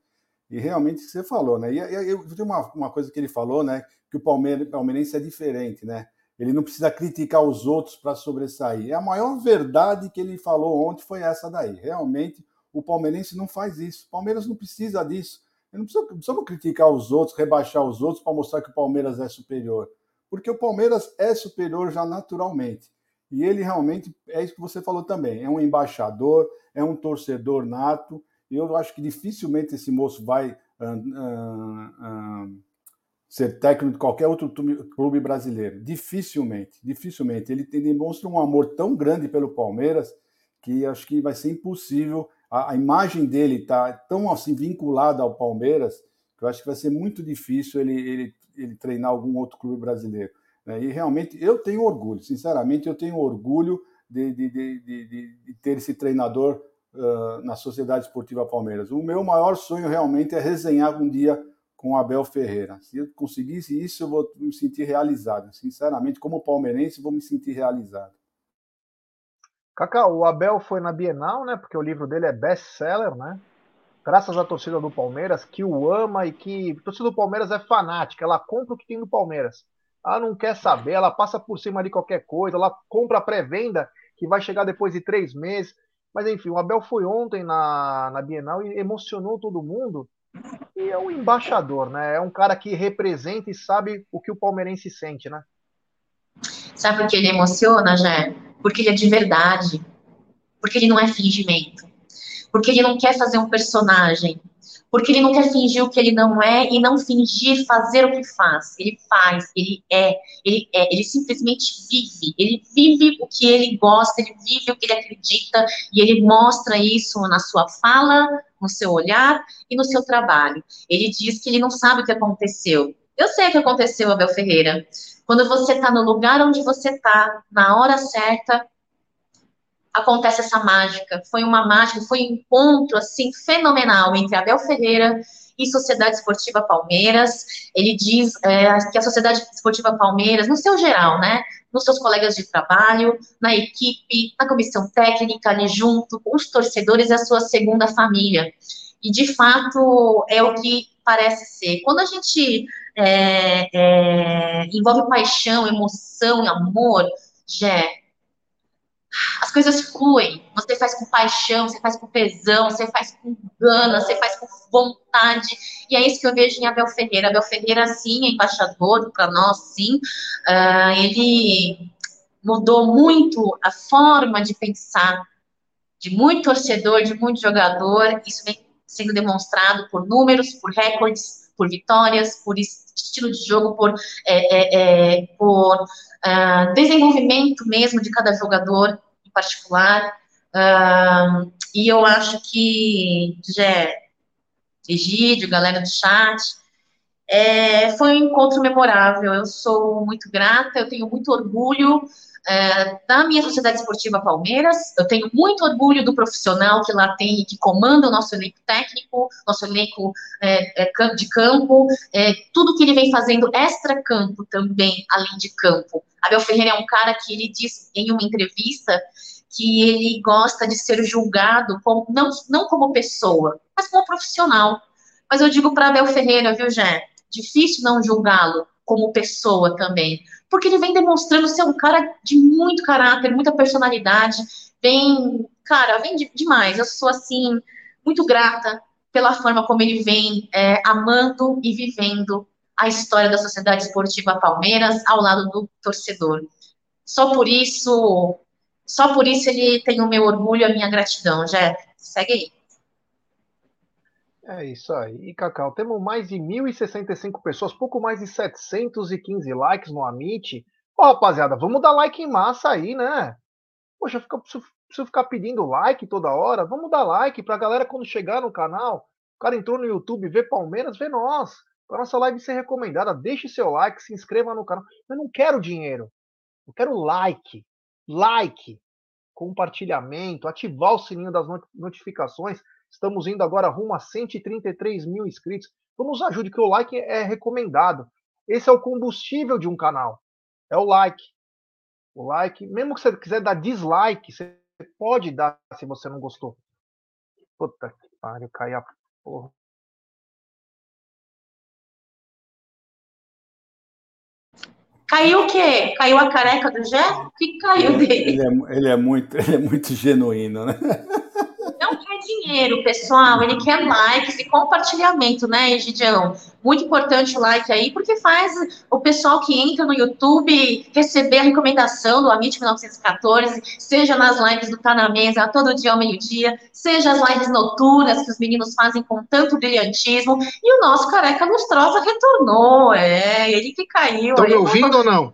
E realmente você falou, né? E, e, e tem uma, uma coisa que ele falou, né? Que o palmeirense é diferente, né? Ele não precisa criticar os outros para sobressair. É a maior verdade que ele falou ontem foi essa daí. Realmente, o palmeirense não faz isso. O Palmeiras não precisa disso. Ele não precisa, precisa criticar os outros, rebaixar os outros para mostrar que o Palmeiras é superior. Porque o Palmeiras é superior já naturalmente. E ele realmente, é isso que você falou também, é um embaixador, é um torcedor nato, eu acho que dificilmente esse moço vai uh, uh, uh, ser técnico de qualquer outro clube brasileiro. Dificilmente, dificilmente. Ele demonstra um amor tão grande pelo Palmeiras que acho que vai ser impossível. A, a imagem dele está tão assim vinculada ao Palmeiras que eu acho que vai ser muito difícil ele, ele, ele treinar algum outro clube brasileiro. Né? E realmente eu tenho orgulho, sinceramente, eu tenho orgulho de, de, de, de ter esse treinador uh, na Sociedade Esportiva Palmeiras. O meu maior sonho realmente é resenhar um dia com Abel Ferreira. Se eu conseguisse isso, eu vou me sentir realizado. Sinceramente, como palmeirense, vou me sentir realizado. Cacau, o Abel foi na Bienal, né? Porque o livro dele é best-seller, né? Graças à torcida do Palmeiras, que o ama e que. A torcida do Palmeiras é fanática, ela compra o que tem do Palmeiras. Ela não quer saber, ela passa por cima de qualquer coisa, ela compra a pré-venda que vai chegar depois de três meses. Mas enfim, o Abel foi ontem na, na Bienal e emocionou todo mundo. E é um embaixador, né? É um cara que representa e sabe o que o palmeirense sente, né? Sabe por que ele emociona, Jé? Porque ele é de verdade. Porque ele não é fingimento. Porque ele não quer fazer um personagem. porque ele não quer fingir o que ele não é e não fingir fazer o que faz. Ele faz, ele é, ele é, ele simplesmente vive. Ele vive o que ele gosta, ele vive o que ele acredita e ele mostra isso na sua fala, no seu olhar e no seu trabalho. Ele diz que ele não sabe o que aconteceu. Eu sei o que aconteceu, Abel Ferreira. Quando você está no lugar onde você está, na hora certa, acontece essa mágica. Foi uma mágica, foi um encontro assim fenomenal entre Abel Ferreira e Sociedade Esportiva Palmeiras. Ele diz é, que a Sociedade Esportiva Palmeiras, no seu geral, né, nos seus colegas de trabalho, na equipe, na comissão técnica, ali junto com os torcedores, é a sua segunda família. E de fato é o que parece ser. Quando a gente é, é, envolve paixão, emoção e amor, Jé, as coisas fluem. Você faz com paixão, você faz com tesão, você faz com gana, você faz com vontade. E é isso que eu vejo em Abel Ferreira. Abel Ferreira, sim, é embaixador para nós, sim. Uh, ele mudou muito a forma de pensar de muito torcedor, de muito jogador. Isso vem sendo demonstrado por números, por recordes, por vitórias, por estilo de jogo, por, é, é, é, por uh, desenvolvimento mesmo de cada jogador em particular. Uh, e eu acho que, Gé, Egídio, galera do chat, é, foi um encontro memorável. Eu sou muito grata, eu tenho muito orgulho é, da minha Sociedade Esportiva Palmeiras. Eu tenho muito orgulho do profissional que lá tem, que comanda o nosso elenco técnico, nosso elenco é, de campo, é, tudo que ele vem fazendo extra-campo também, além de campo. Abel Ferreira é um cara que ele diz em uma entrevista que ele gosta de ser julgado como, não, não como pessoa, mas como profissional. Mas eu digo para Abel Ferreira, viu, Jé? Difícil não julgá-lo como pessoa também, porque ele vem demonstrando ser um cara de muito caráter, muita personalidade, vem, cara, vem de, demais. Eu sou assim muito grata pela forma como ele vem é, amando e vivendo a história da Sociedade Esportiva Palmeiras ao lado do torcedor. Só por isso, só por isso ele tem o meu orgulho e a minha gratidão, Jeff. Segue aí. É isso aí. E, Cacau, temos mais de 1.065 pessoas, pouco mais de 715 likes no Amit. Ó, rapaziada, vamos dar like em massa aí, né? Poxa, fica, preciso, preciso ficar pedindo like toda hora. Vamos dar like pra galera quando chegar no canal. O cara entrou no YouTube, vê Palmeiras, vê nós. Pra nossa live ser recomendada, deixe seu like, se inscreva no canal. Eu não quero dinheiro. Eu quero like. Like. Compartilhamento, ativar o sininho das notificações Estamos indo agora rumo a 133 mil inscritos. Então nos ajude, que o like é recomendado. Esse é o combustível de um canal. É o like. O like, mesmo que você quiser dar dislike, você pode dar se você não gostou. Puta que pariu, cai a porra. Caiu o quê? Caiu a careca do Jé? O que caiu dele? Ele é, ele é, muito, ele é muito genuíno, né? Dinheiro, pessoal, ele quer likes e compartilhamento, né, Egidião? Muito importante o like aí, porque faz o pessoal que entra no YouTube receber a recomendação do Amit 1914, seja nas lives do Tá na Mesa, todo dia ao meio-dia, seja as lives noturnas que os meninos fazem com tanto brilhantismo, e o nosso careca lustrosa retornou, é, ele que caiu. Estão me ouvindo ou não?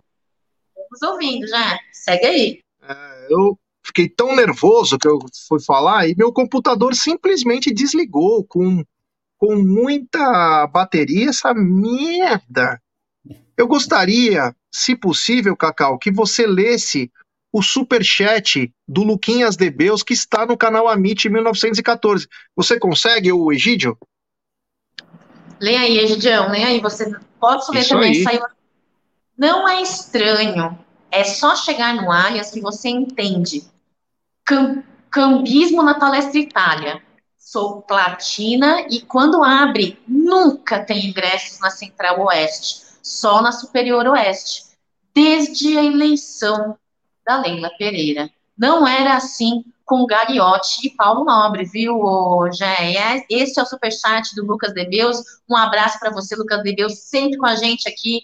Estamos ouvindo, já. Segue aí. É, eu fiquei tão nervoso que eu fui falar e meu computador simplesmente desligou com, com muita bateria essa merda. Eu gostaria, se possível, Cacau, que você lesse o super chat do Luquinhas Debeus que está no canal Amit 1914. Você consegue, o Egídio? Leia aí, Egidião, leia aí. Você pode ler também. Saiu... Não é estranho. É só chegar no Alias que você entende cambismo na palestra Itália. Sou platina e quando abre, nunca tem ingressos na Central Oeste, só na Superior Oeste, desde a eleição da Leila Pereira. Não era assim com Gariotti e Paulo Nobre, viu, Jé? Esse é o superchat do Lucas Debeus. Um abraço para você, Lucas Debeus, sempre com a gente aqui.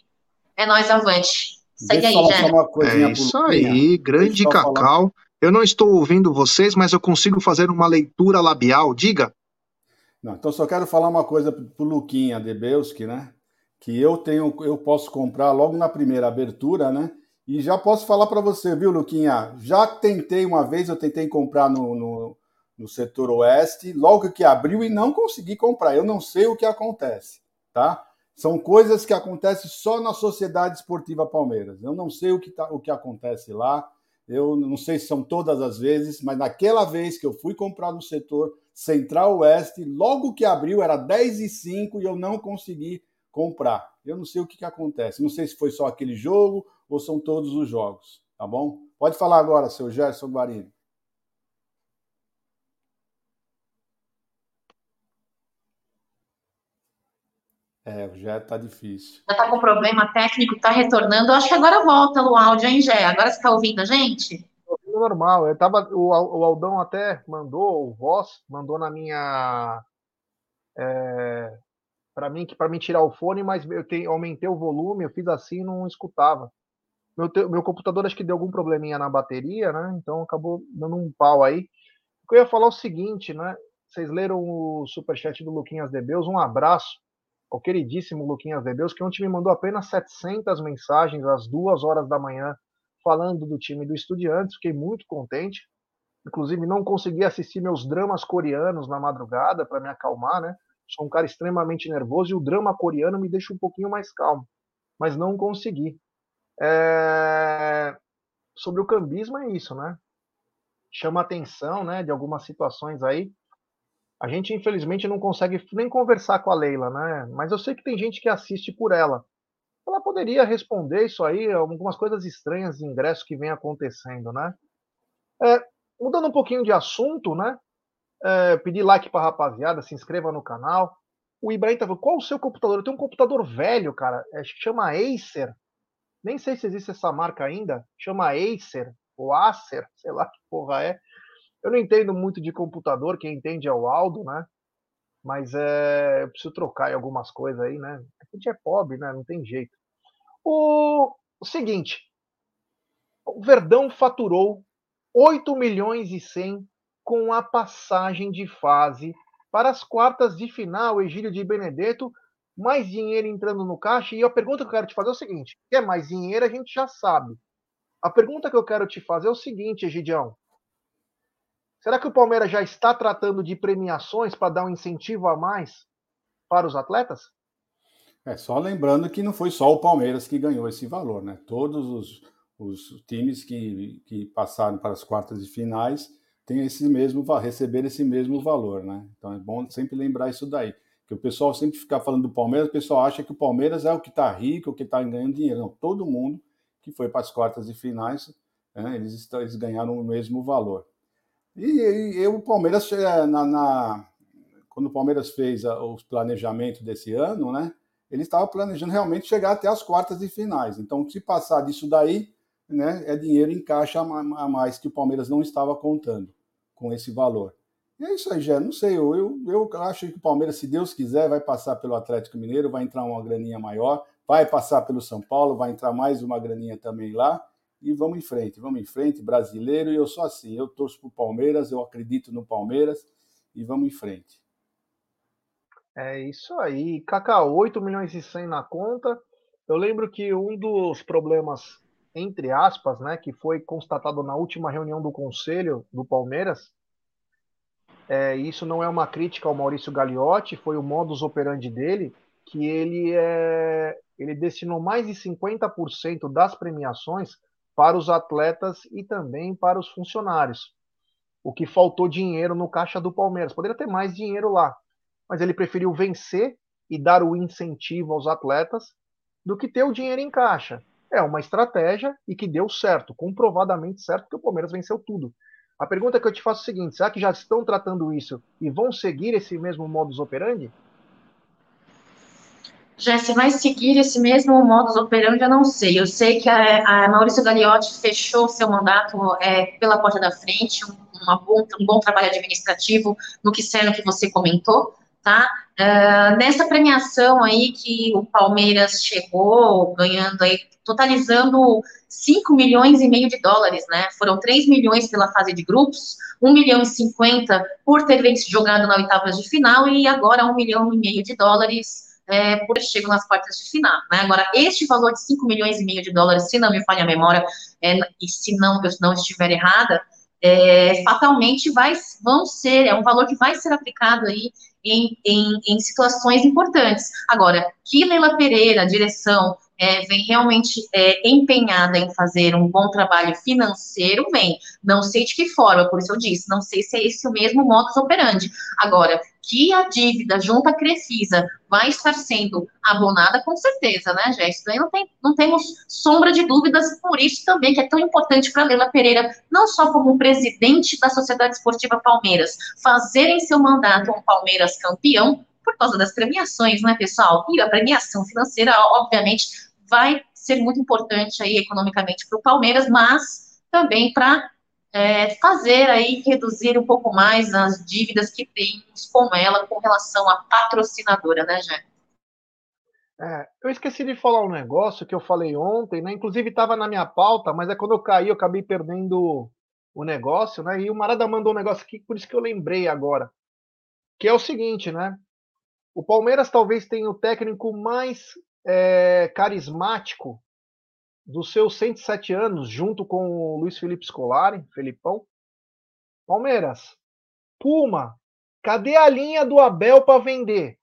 É nós avante. Segue aí, Jé. É isso aí, grande Cacau. Falar. Eu não estou ouvindo vocês, mas eu consigo fazer uma leitura labial. Diga. Não, então só quero falar uma coisa pro Luquinha Debelski, né? Que eu tenho, eu posso comprar logo na primeira abertura, né? E já posso falar para você, viu, Luquinha? Já tentei uma vez, eu tentei comprar no, no, no, setor oeste, logo que abriu e não consegui comprar. Eu não sei o que acontece, tá? São coisas que acontecem só na Sociedade Esportiva Palmeiras. Eu não sei o que, tá, o que acontece lá. Eu não sei se são todas as vezes, mas naquela vez que eu fui comprar no setor Central Oeste, logo que abriu era 10 e 5 e eu não consegui comprar. Eu não sei o que, que acontece. Não sei se foi só aquele jogo ou são todos os jogos, tá bom? Pode falar agora, seu Gerson Guarini. É, o Gé tá difícil. Já tá com problema técnico, tá retornando. Eu acho que agora volta no áudio, hein, Gé? Agora você tá ouvindo a gente? Normal. Eu tava, o, o Aldão até mandou, o Voz mandou na minha. É, para mim, para mim tirar o fone, mas eu tenho, aumentei o volume, eu fiz assim e não escutava. Meu, te, meu computador acho que deu algum probleminha na bateria, né? Então acabou dando um pau aí. Eu ia falar o seguinte, né? Vocês leram o superchat do Luquinhas Debeus, um abraço ao queridíssimo Luquinhas Debeus, que ontem me mandou apenas 700 mensagens às duas horas da manhã falando do time do Estudiantes, fiquei muito contente. Inclusive não consegui assistir meus dramas coreanos na madrugada para me acalmar, né? Sou um cara extremamente nervoso e o drama coreano me deixa um pouquinho mais calmo, mas não consegui. É... Sobre o cambismo é isso, né? Chama atenção, né, de algumas situações aí. A gente, infelizmente, não consegue nem conversar com a Leila, né? Mas eu sei que tem gente que assiste por ela. Ela poderia responder isso aí, algumas coisas estranhas de ingresso que vem acontecendo, né? É, mudando um pouquinho de assunto, né? É, pedir like para rapaziada, se inscreva no canal. O Ibrahim tá falando, qual o seu computador? Eu tenho um computador velho, cara, é, chama Acer. Nem sei se existe essa marca ainda. Chama Acer, ou Acer, sei lá que porra é. Eu não entendo muito de computador, quem entende é o Aldo, né? Mas é, eu preciso trocar algumas coisas aí, né? A gente é pobre, né? Não tem jeito. O, o seguinte, o Verdão faturou 8 milhões e 100 com a passagem de fase para as quartas de final, Egílio de Benedetto, mais dinheiro entrando no caixa. E a pergunta que eu quero te fazer é o seguinte: quer mais dinheiro? A gente já sabe. A pergunta que eu quero te fazer é o seguinte, Egidião. Será que o Palmeiras já está tratando de premiações para dar um incentivo a mais para os atletas? É, só lembrando que não foi só o Palmeiras que ganhou esse valor, né? Todos os, os times que, que passaram para as quartas de finais têm esse mesmo receber esse mesmo valor, né? Então é bom sempre lembrar isso daí. Que o pessoal sempre fica falando do Palmeiras, o pessoal acha que o Palmeiras é o que está rico, o que está ganhando dinheiro. Não, todo mundo que foi para as quartas de finais, né, eles, eles ganharam o mesmo valor. E, e, e o Palmeiras, é, na, na, quando o Palmeiras fez a, os planejamentos desse ano, né, ele estava planejando realmente chegar até as quartas de finais. Então, se passar disso daí, né, é dinheiro em caixa a mais que o Palmeiras não estava contando com esse valor. E é isso aí, já. Não sei, eu, eu, eu acho que o Palmeiras, se Deus quiser, vai passar pelo Atlético Mineiro, vai entrar uma graninha maior, vai passar pelo São Paulo, vai entrar mais uma graninha também lá e vamos em frente, vamos em frente, brasileiro, e eu sou assim, eu torço para o Palmeiras, eu acredito no Palmeiras e vamos em frente. É isso aí, Kaká, 8 milhões e 100 na conta. Eu lembro que um dos problemas, entre aspas, né, que foi constatado na última reunião do conselho do Palmeiras, é, isso não é uma crítica ao Maurício Gagliotti, foi o modus operandi dele, que ele, é, ele destinou mais de 50% das premiações para os atletas e também para os funcionários. O que faltou dinheiro no caixa do Palmeiras. Poderia ter mais dinheiro lá, mas ele preferiu vencer e dar o incentivo aos atletas do que ter o dinheiro em caixa. É uma estratégia e que deu certo, comprovadamente certo, porque o Palmeiras venceu tudo. A pergunta que eu te faço é a seguinte: será que já estão tratando isso e vão seguir esse mesmo modus operandi? Já se vai seguir esse mesmo modus operandi, eu não sei. Eu sei que a, a Maurício Gagliotti fechou seu mandato é, pela porta da frente, um, bom, um bom trabalho administrativo no que serve que você comentou, tá? Uh, nessa premiação aí que o Palmeiras chegou, ganhando aí, totalizando 5 milhões e meio de dólares, né? Foram 3 milhões pela fase de grupos, 1 milhão e 50 por ter jogado na oitava de final e agora 1 milhão e meio de dólares é, chego nas quartas de final, né? Agora, este valor de 5 milhões e meio de dólares, se não me falha a memória, é, e se não, eu não estiver errada, é, fatalmente vai, vão ser, é um valor que vai ser aplicado aí em, em, em situações importantes. Agora, que Leila Pereira, a direção, é, vem realmente é, empenhada em fazer um bom trabalho financeiro, vem. Não sei de que forma, por isso eu disse, não sei se é esse o mesmo modus operandi. Agora, que a dívida junto à Crefisa vai estar sendo abonada, com certeza, né, Jéssica? Não, tem, não temos sombra de dúvidas, por isso também que é tão importante para Leila Pereira, não só como presidente da Sociedade Esportiva Palmeiras, fazer em seu mandato um Palmeiras campeão, por causa das premiações, né, pessoal? E a premiação financeira, obviamente, vai ser muito importante aí economicamente para o Palmeiras, mas também para é, fazer aí reduzir um pouco mais as dívidas que temos com ela com relação à patrocinadora, né, Jé? É, eu esqueci de falar um negócio que eu falei ontem, né? Inclusive estava na minha pauta, mas é quando eu caí, eu acabei perdendo o negócio, né? E o Marada mandou um negócio aqui, por isso que eu lembrei agora. Que é o seguinte, né? O Palmeiras talvez tenha o técnico mais é, carismático dos seus 107 anos, junto com o Luiz Felipe Scolari, Felipão. Palmeiras, Puma, cadê a linha do Abel para vender?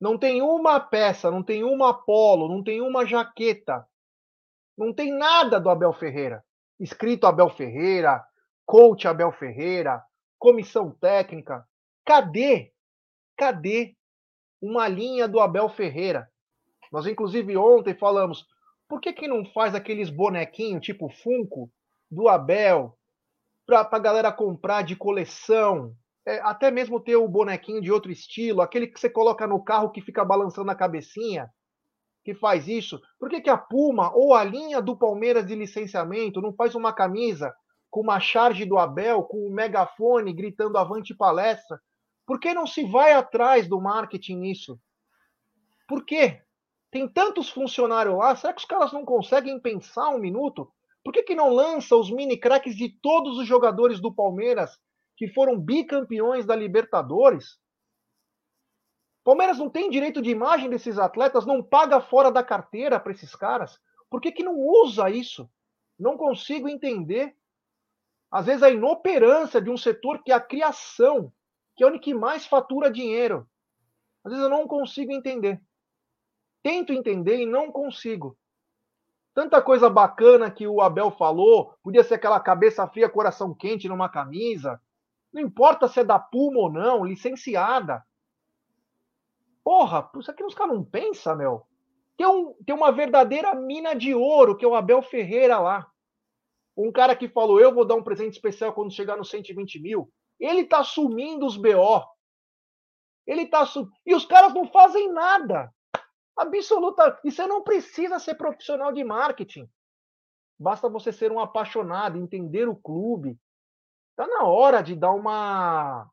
Não tem uma peça, não tem uma polo, não tem uma jaqueta. Não tem nada do Abel Ferreira. Escrito Abel Ferreira, coach Abel Ferreira, comissão técnica. Cadê? Cadê uma linha do Abel Ferreira? Nós, inclusive, ontem falamos, por que, que não faz aqueles bonequinhos tipo Funko do Abel para a galera comprar de coleção? É, até mesmo ter o bonequinho de outro estilo, aquele que você coloca no carro que fica balançando a cabecinha, que faz isso. Por que, que a Puma ou a linha do Palmeiras de licenciamento não faz uma camisa com uma charge do Abel, com um megafone gritando avante palestra? Por que não se vai atrás do marketing nisso? Por quê? Tem tantos funcionários lá, será que os caras não conseguem pensar um minuto? Por que, que não lança os mini craques de todos os jogadores do Palmeiras que foram bicampeões da Libertadores? Palmeiras não tem direito de imagem desses atletas, não paga fora da carteira para esses caras. Por que, que não usa isso? Não consigo entender. Às vezes a inoperância de um setor que é a criação, que é onde que mais fatura dinheiro. Às vezes eu não consigo entender. Tento entender e não consigo. Tanta coisa bacana que o Abel falou, podia ser aquela cabeça fria, coração quente numa camisa. Não importa se é da Puma ou não, licenciada. Porra, isso aqui os caras não pensam, meu. Tem, um, tem uma verdadeira mina de ouro, que é o Abel Ferreira lá. Um cara que falou: Eu vou dar um presente especial quando chegar nos 120 mil. Ele tá assumindo os BO. Ele tá. E os caras não fazem nada. Absoluta. E você não precisa ser profissional de marketing. Basta você ser um apaixonado, entender o clube. Tá na hora de dar uma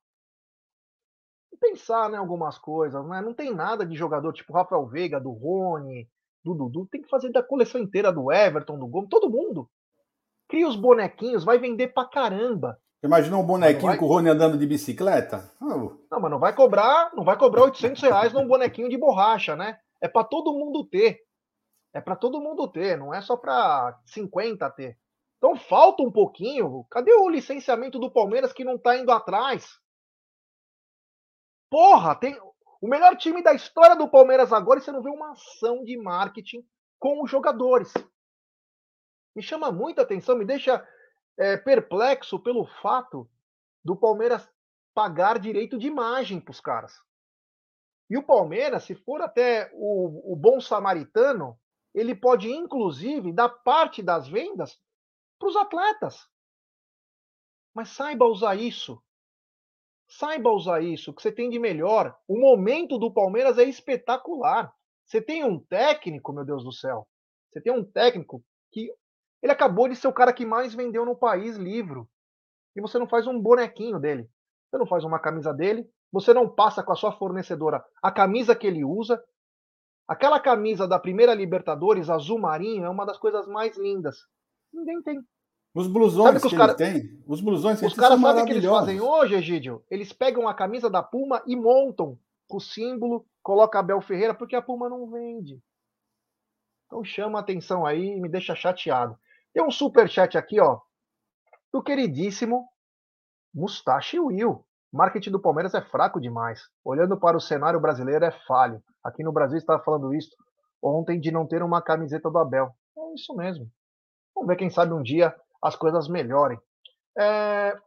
pensar, né, algumas coisas, né? Não tem nada de jogador tipo Rafael Veiga, do Rony, do Dudu, tem que fazer da coleção inteira do Everton, do Gomes, todo mundo. Cria os bonequinhos, vai vender pra caramba. Imagina um bonequinho vai... com o Rony andando de bicicleta? Oh. Não, mas não vai cobrar, não vai cobrar 800 reais num bonequinho de borracha, né? É para todo mundo ter. É para todo mundo ter, não é só para 50 ter. Então falta um pouquinho. Cadê o licenciamento do Palmeiras que não está indo atrás? Porra, tem o melhor time da história do Palmeiras agora e você não vê uma ação de marketing com os jogadores. Me chama muita atenção, me deixa é, perplexo pelo fato do Palmeiras pagar direito de imagem para os caras. E o Palmeiras, se for até o, o bom samaritano, ele pode, inclusive, dar parte das vendas para os atletas. Mas saiba usar isso. Saiba usar isso, que você tem de melhor. O momento do Palmeiras é espetacular. Você tem um técnico, meu Deus do céu. Você tem um técnico que ele acabou de ser o cara que mais vendeu no país livro. E você não faz um bonequinho dele. Você não faz uma camisa dele, você não passa com a sua fornecedora a camisa que ele usa. Aquela camisa da primeira Libertadores, azul marinho, é uma das coisas mais lindas. Ninguém tem. Os blusões que, que cara... tem, os blusões Os caras sabem o que eles fazem hoje, Egídio? Eles pegam a camisa da Puma e montam o símbolo, coloca Abel Ferreira, porque a Puma não vende. Então chama a atenção aí e me deixa chateado. Tem um super chat aqui, ó, do queridíssimo Mustache Will. Marketing do Palmeiras é fraco demais. Olhando para o cenário brasileiro é falho. Aqui no Brasil estava falando isso ontem de não ter uma camiseta do Abel. É isso mesmo. Vamos ver quem sabe um dia as coisas melhorem. É...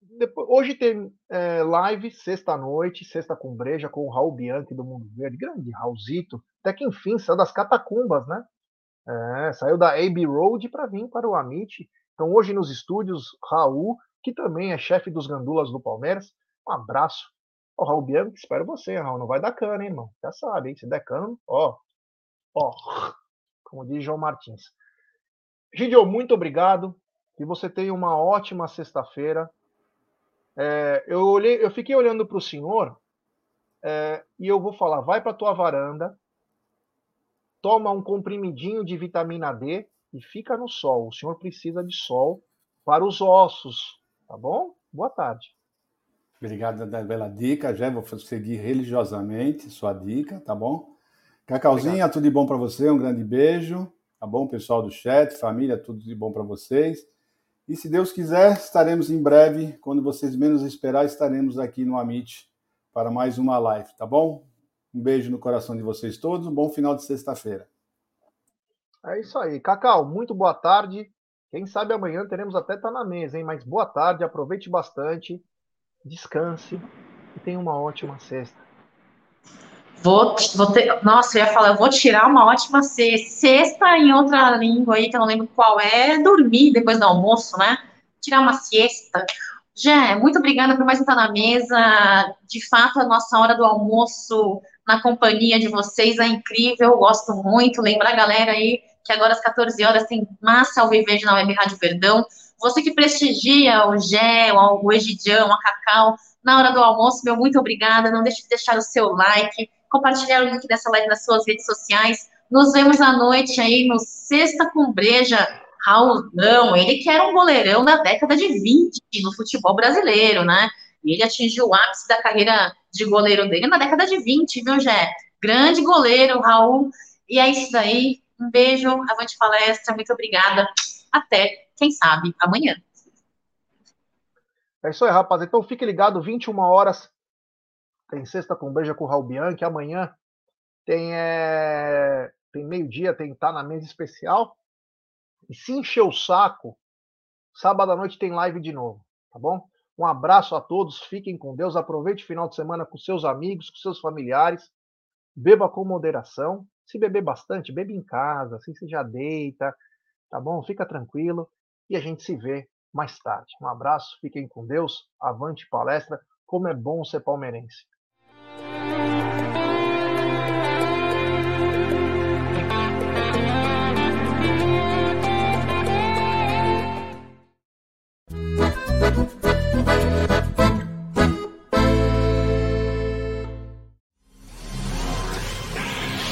Depois, hoje tem é, live, sexta-noite, sexta com breja, com o Raul Bianchi do Mundo Verde. Grande Raulzito. Até que enfim, saiu das catacumbas, né? É, saiu da AB Road para vir para o Amit. Então hoje nos estúdios, Raul, que também é chefe dos gandulas do Palmeiras. Um abraço. Ó, Raul Bianchi, espero você, Raul. Não vai dar cana, hein, irmão? Já sabe, hein? Se der cana, ó. Ó. Como diz João Martins. Gidio, muito obrigado. Que você tenha uma ótima sexta-feira. É, eu, olhei, eu fiquei olhando para o senhor é, e eu vou falar: vai para tua varanda, toma um comprimidinho de vitamina D e fica no sol. O senhor precisa de sol para os ossos, tá bom? Boa tarde. Obrigado da bela dica, já vou seguir religiosamente sua dica, tá bom? Cacauzinha, Obrigado. tudo de bom para você, um grande beijo. Tá bom, pessoal do chat, família, tudo de bom para vocês. E se Deus quiser, estaremos em breve, quando vocês menos esperar, estaremos aqui no Amit para mais uma live, tá bom? Um beijo no coração de vocês todos, um bom final de sexta-feira. É isso aí. Cacau, muito boa tarde. Quem sabe amanhã teremos até tá na mesa, hein? Mas boa tarde, aproveite bastante, descanse e tenha uma ótima sexta. Vou, vou ter, nossa, eu ia falar, eu vou tirar uma ótima sexta em outra língua aí, que eu não lembro qual é, dormir depois do almoço, né? Tirar uma siesta. Jé, muito obrigada por mais estar na mesa. De fato, a nossa hora do almoço na companhia de vocês é incrível, gosto muito. Lembrar a galera aí que agora às 14 horas tem massa ao viver na Web Rádio Perdão. Você que prestigia o Gé, o Egidião, a Cacau, na hora do almoço, meu muito obrigada. Não deixe de deixar o seu like compartilhar o link dessa live nas suas redes sociais. Nos vemos à noite aí no Sexta com Breja. Raulão, ele que era um goleirão da década de 20 no futebol brasileiro, né? Ele atingiu o ápice da carreira de goleiro dele na década de 20, viu, Jé? Grande goleiro, Raul. E é isso daí. Um beijo, avante palestra, muito obrigada. Até, quem sabe, amanhã. É isso aí, rapaz. Então fique ligado, 21 horas tem sexta com beija com o Raul Bianchi, amanhã tem, é, tem meio-dia, tem Tá na Mesa Especial. E se encher o saco, sábado à noite tem live de novo, tá bom? Um abraço a todos, fiquem com Deus, aproveite o final de semana com seus amigos, com seus familiares, beba com moderação. Se beber bastante, bebe em casa, assim você já deita, tá bom? Fica tranquilo e a gente se vê mais tarde. Um abraço, fiquem com Deus, avante palestra, como é bom ser palmeirense.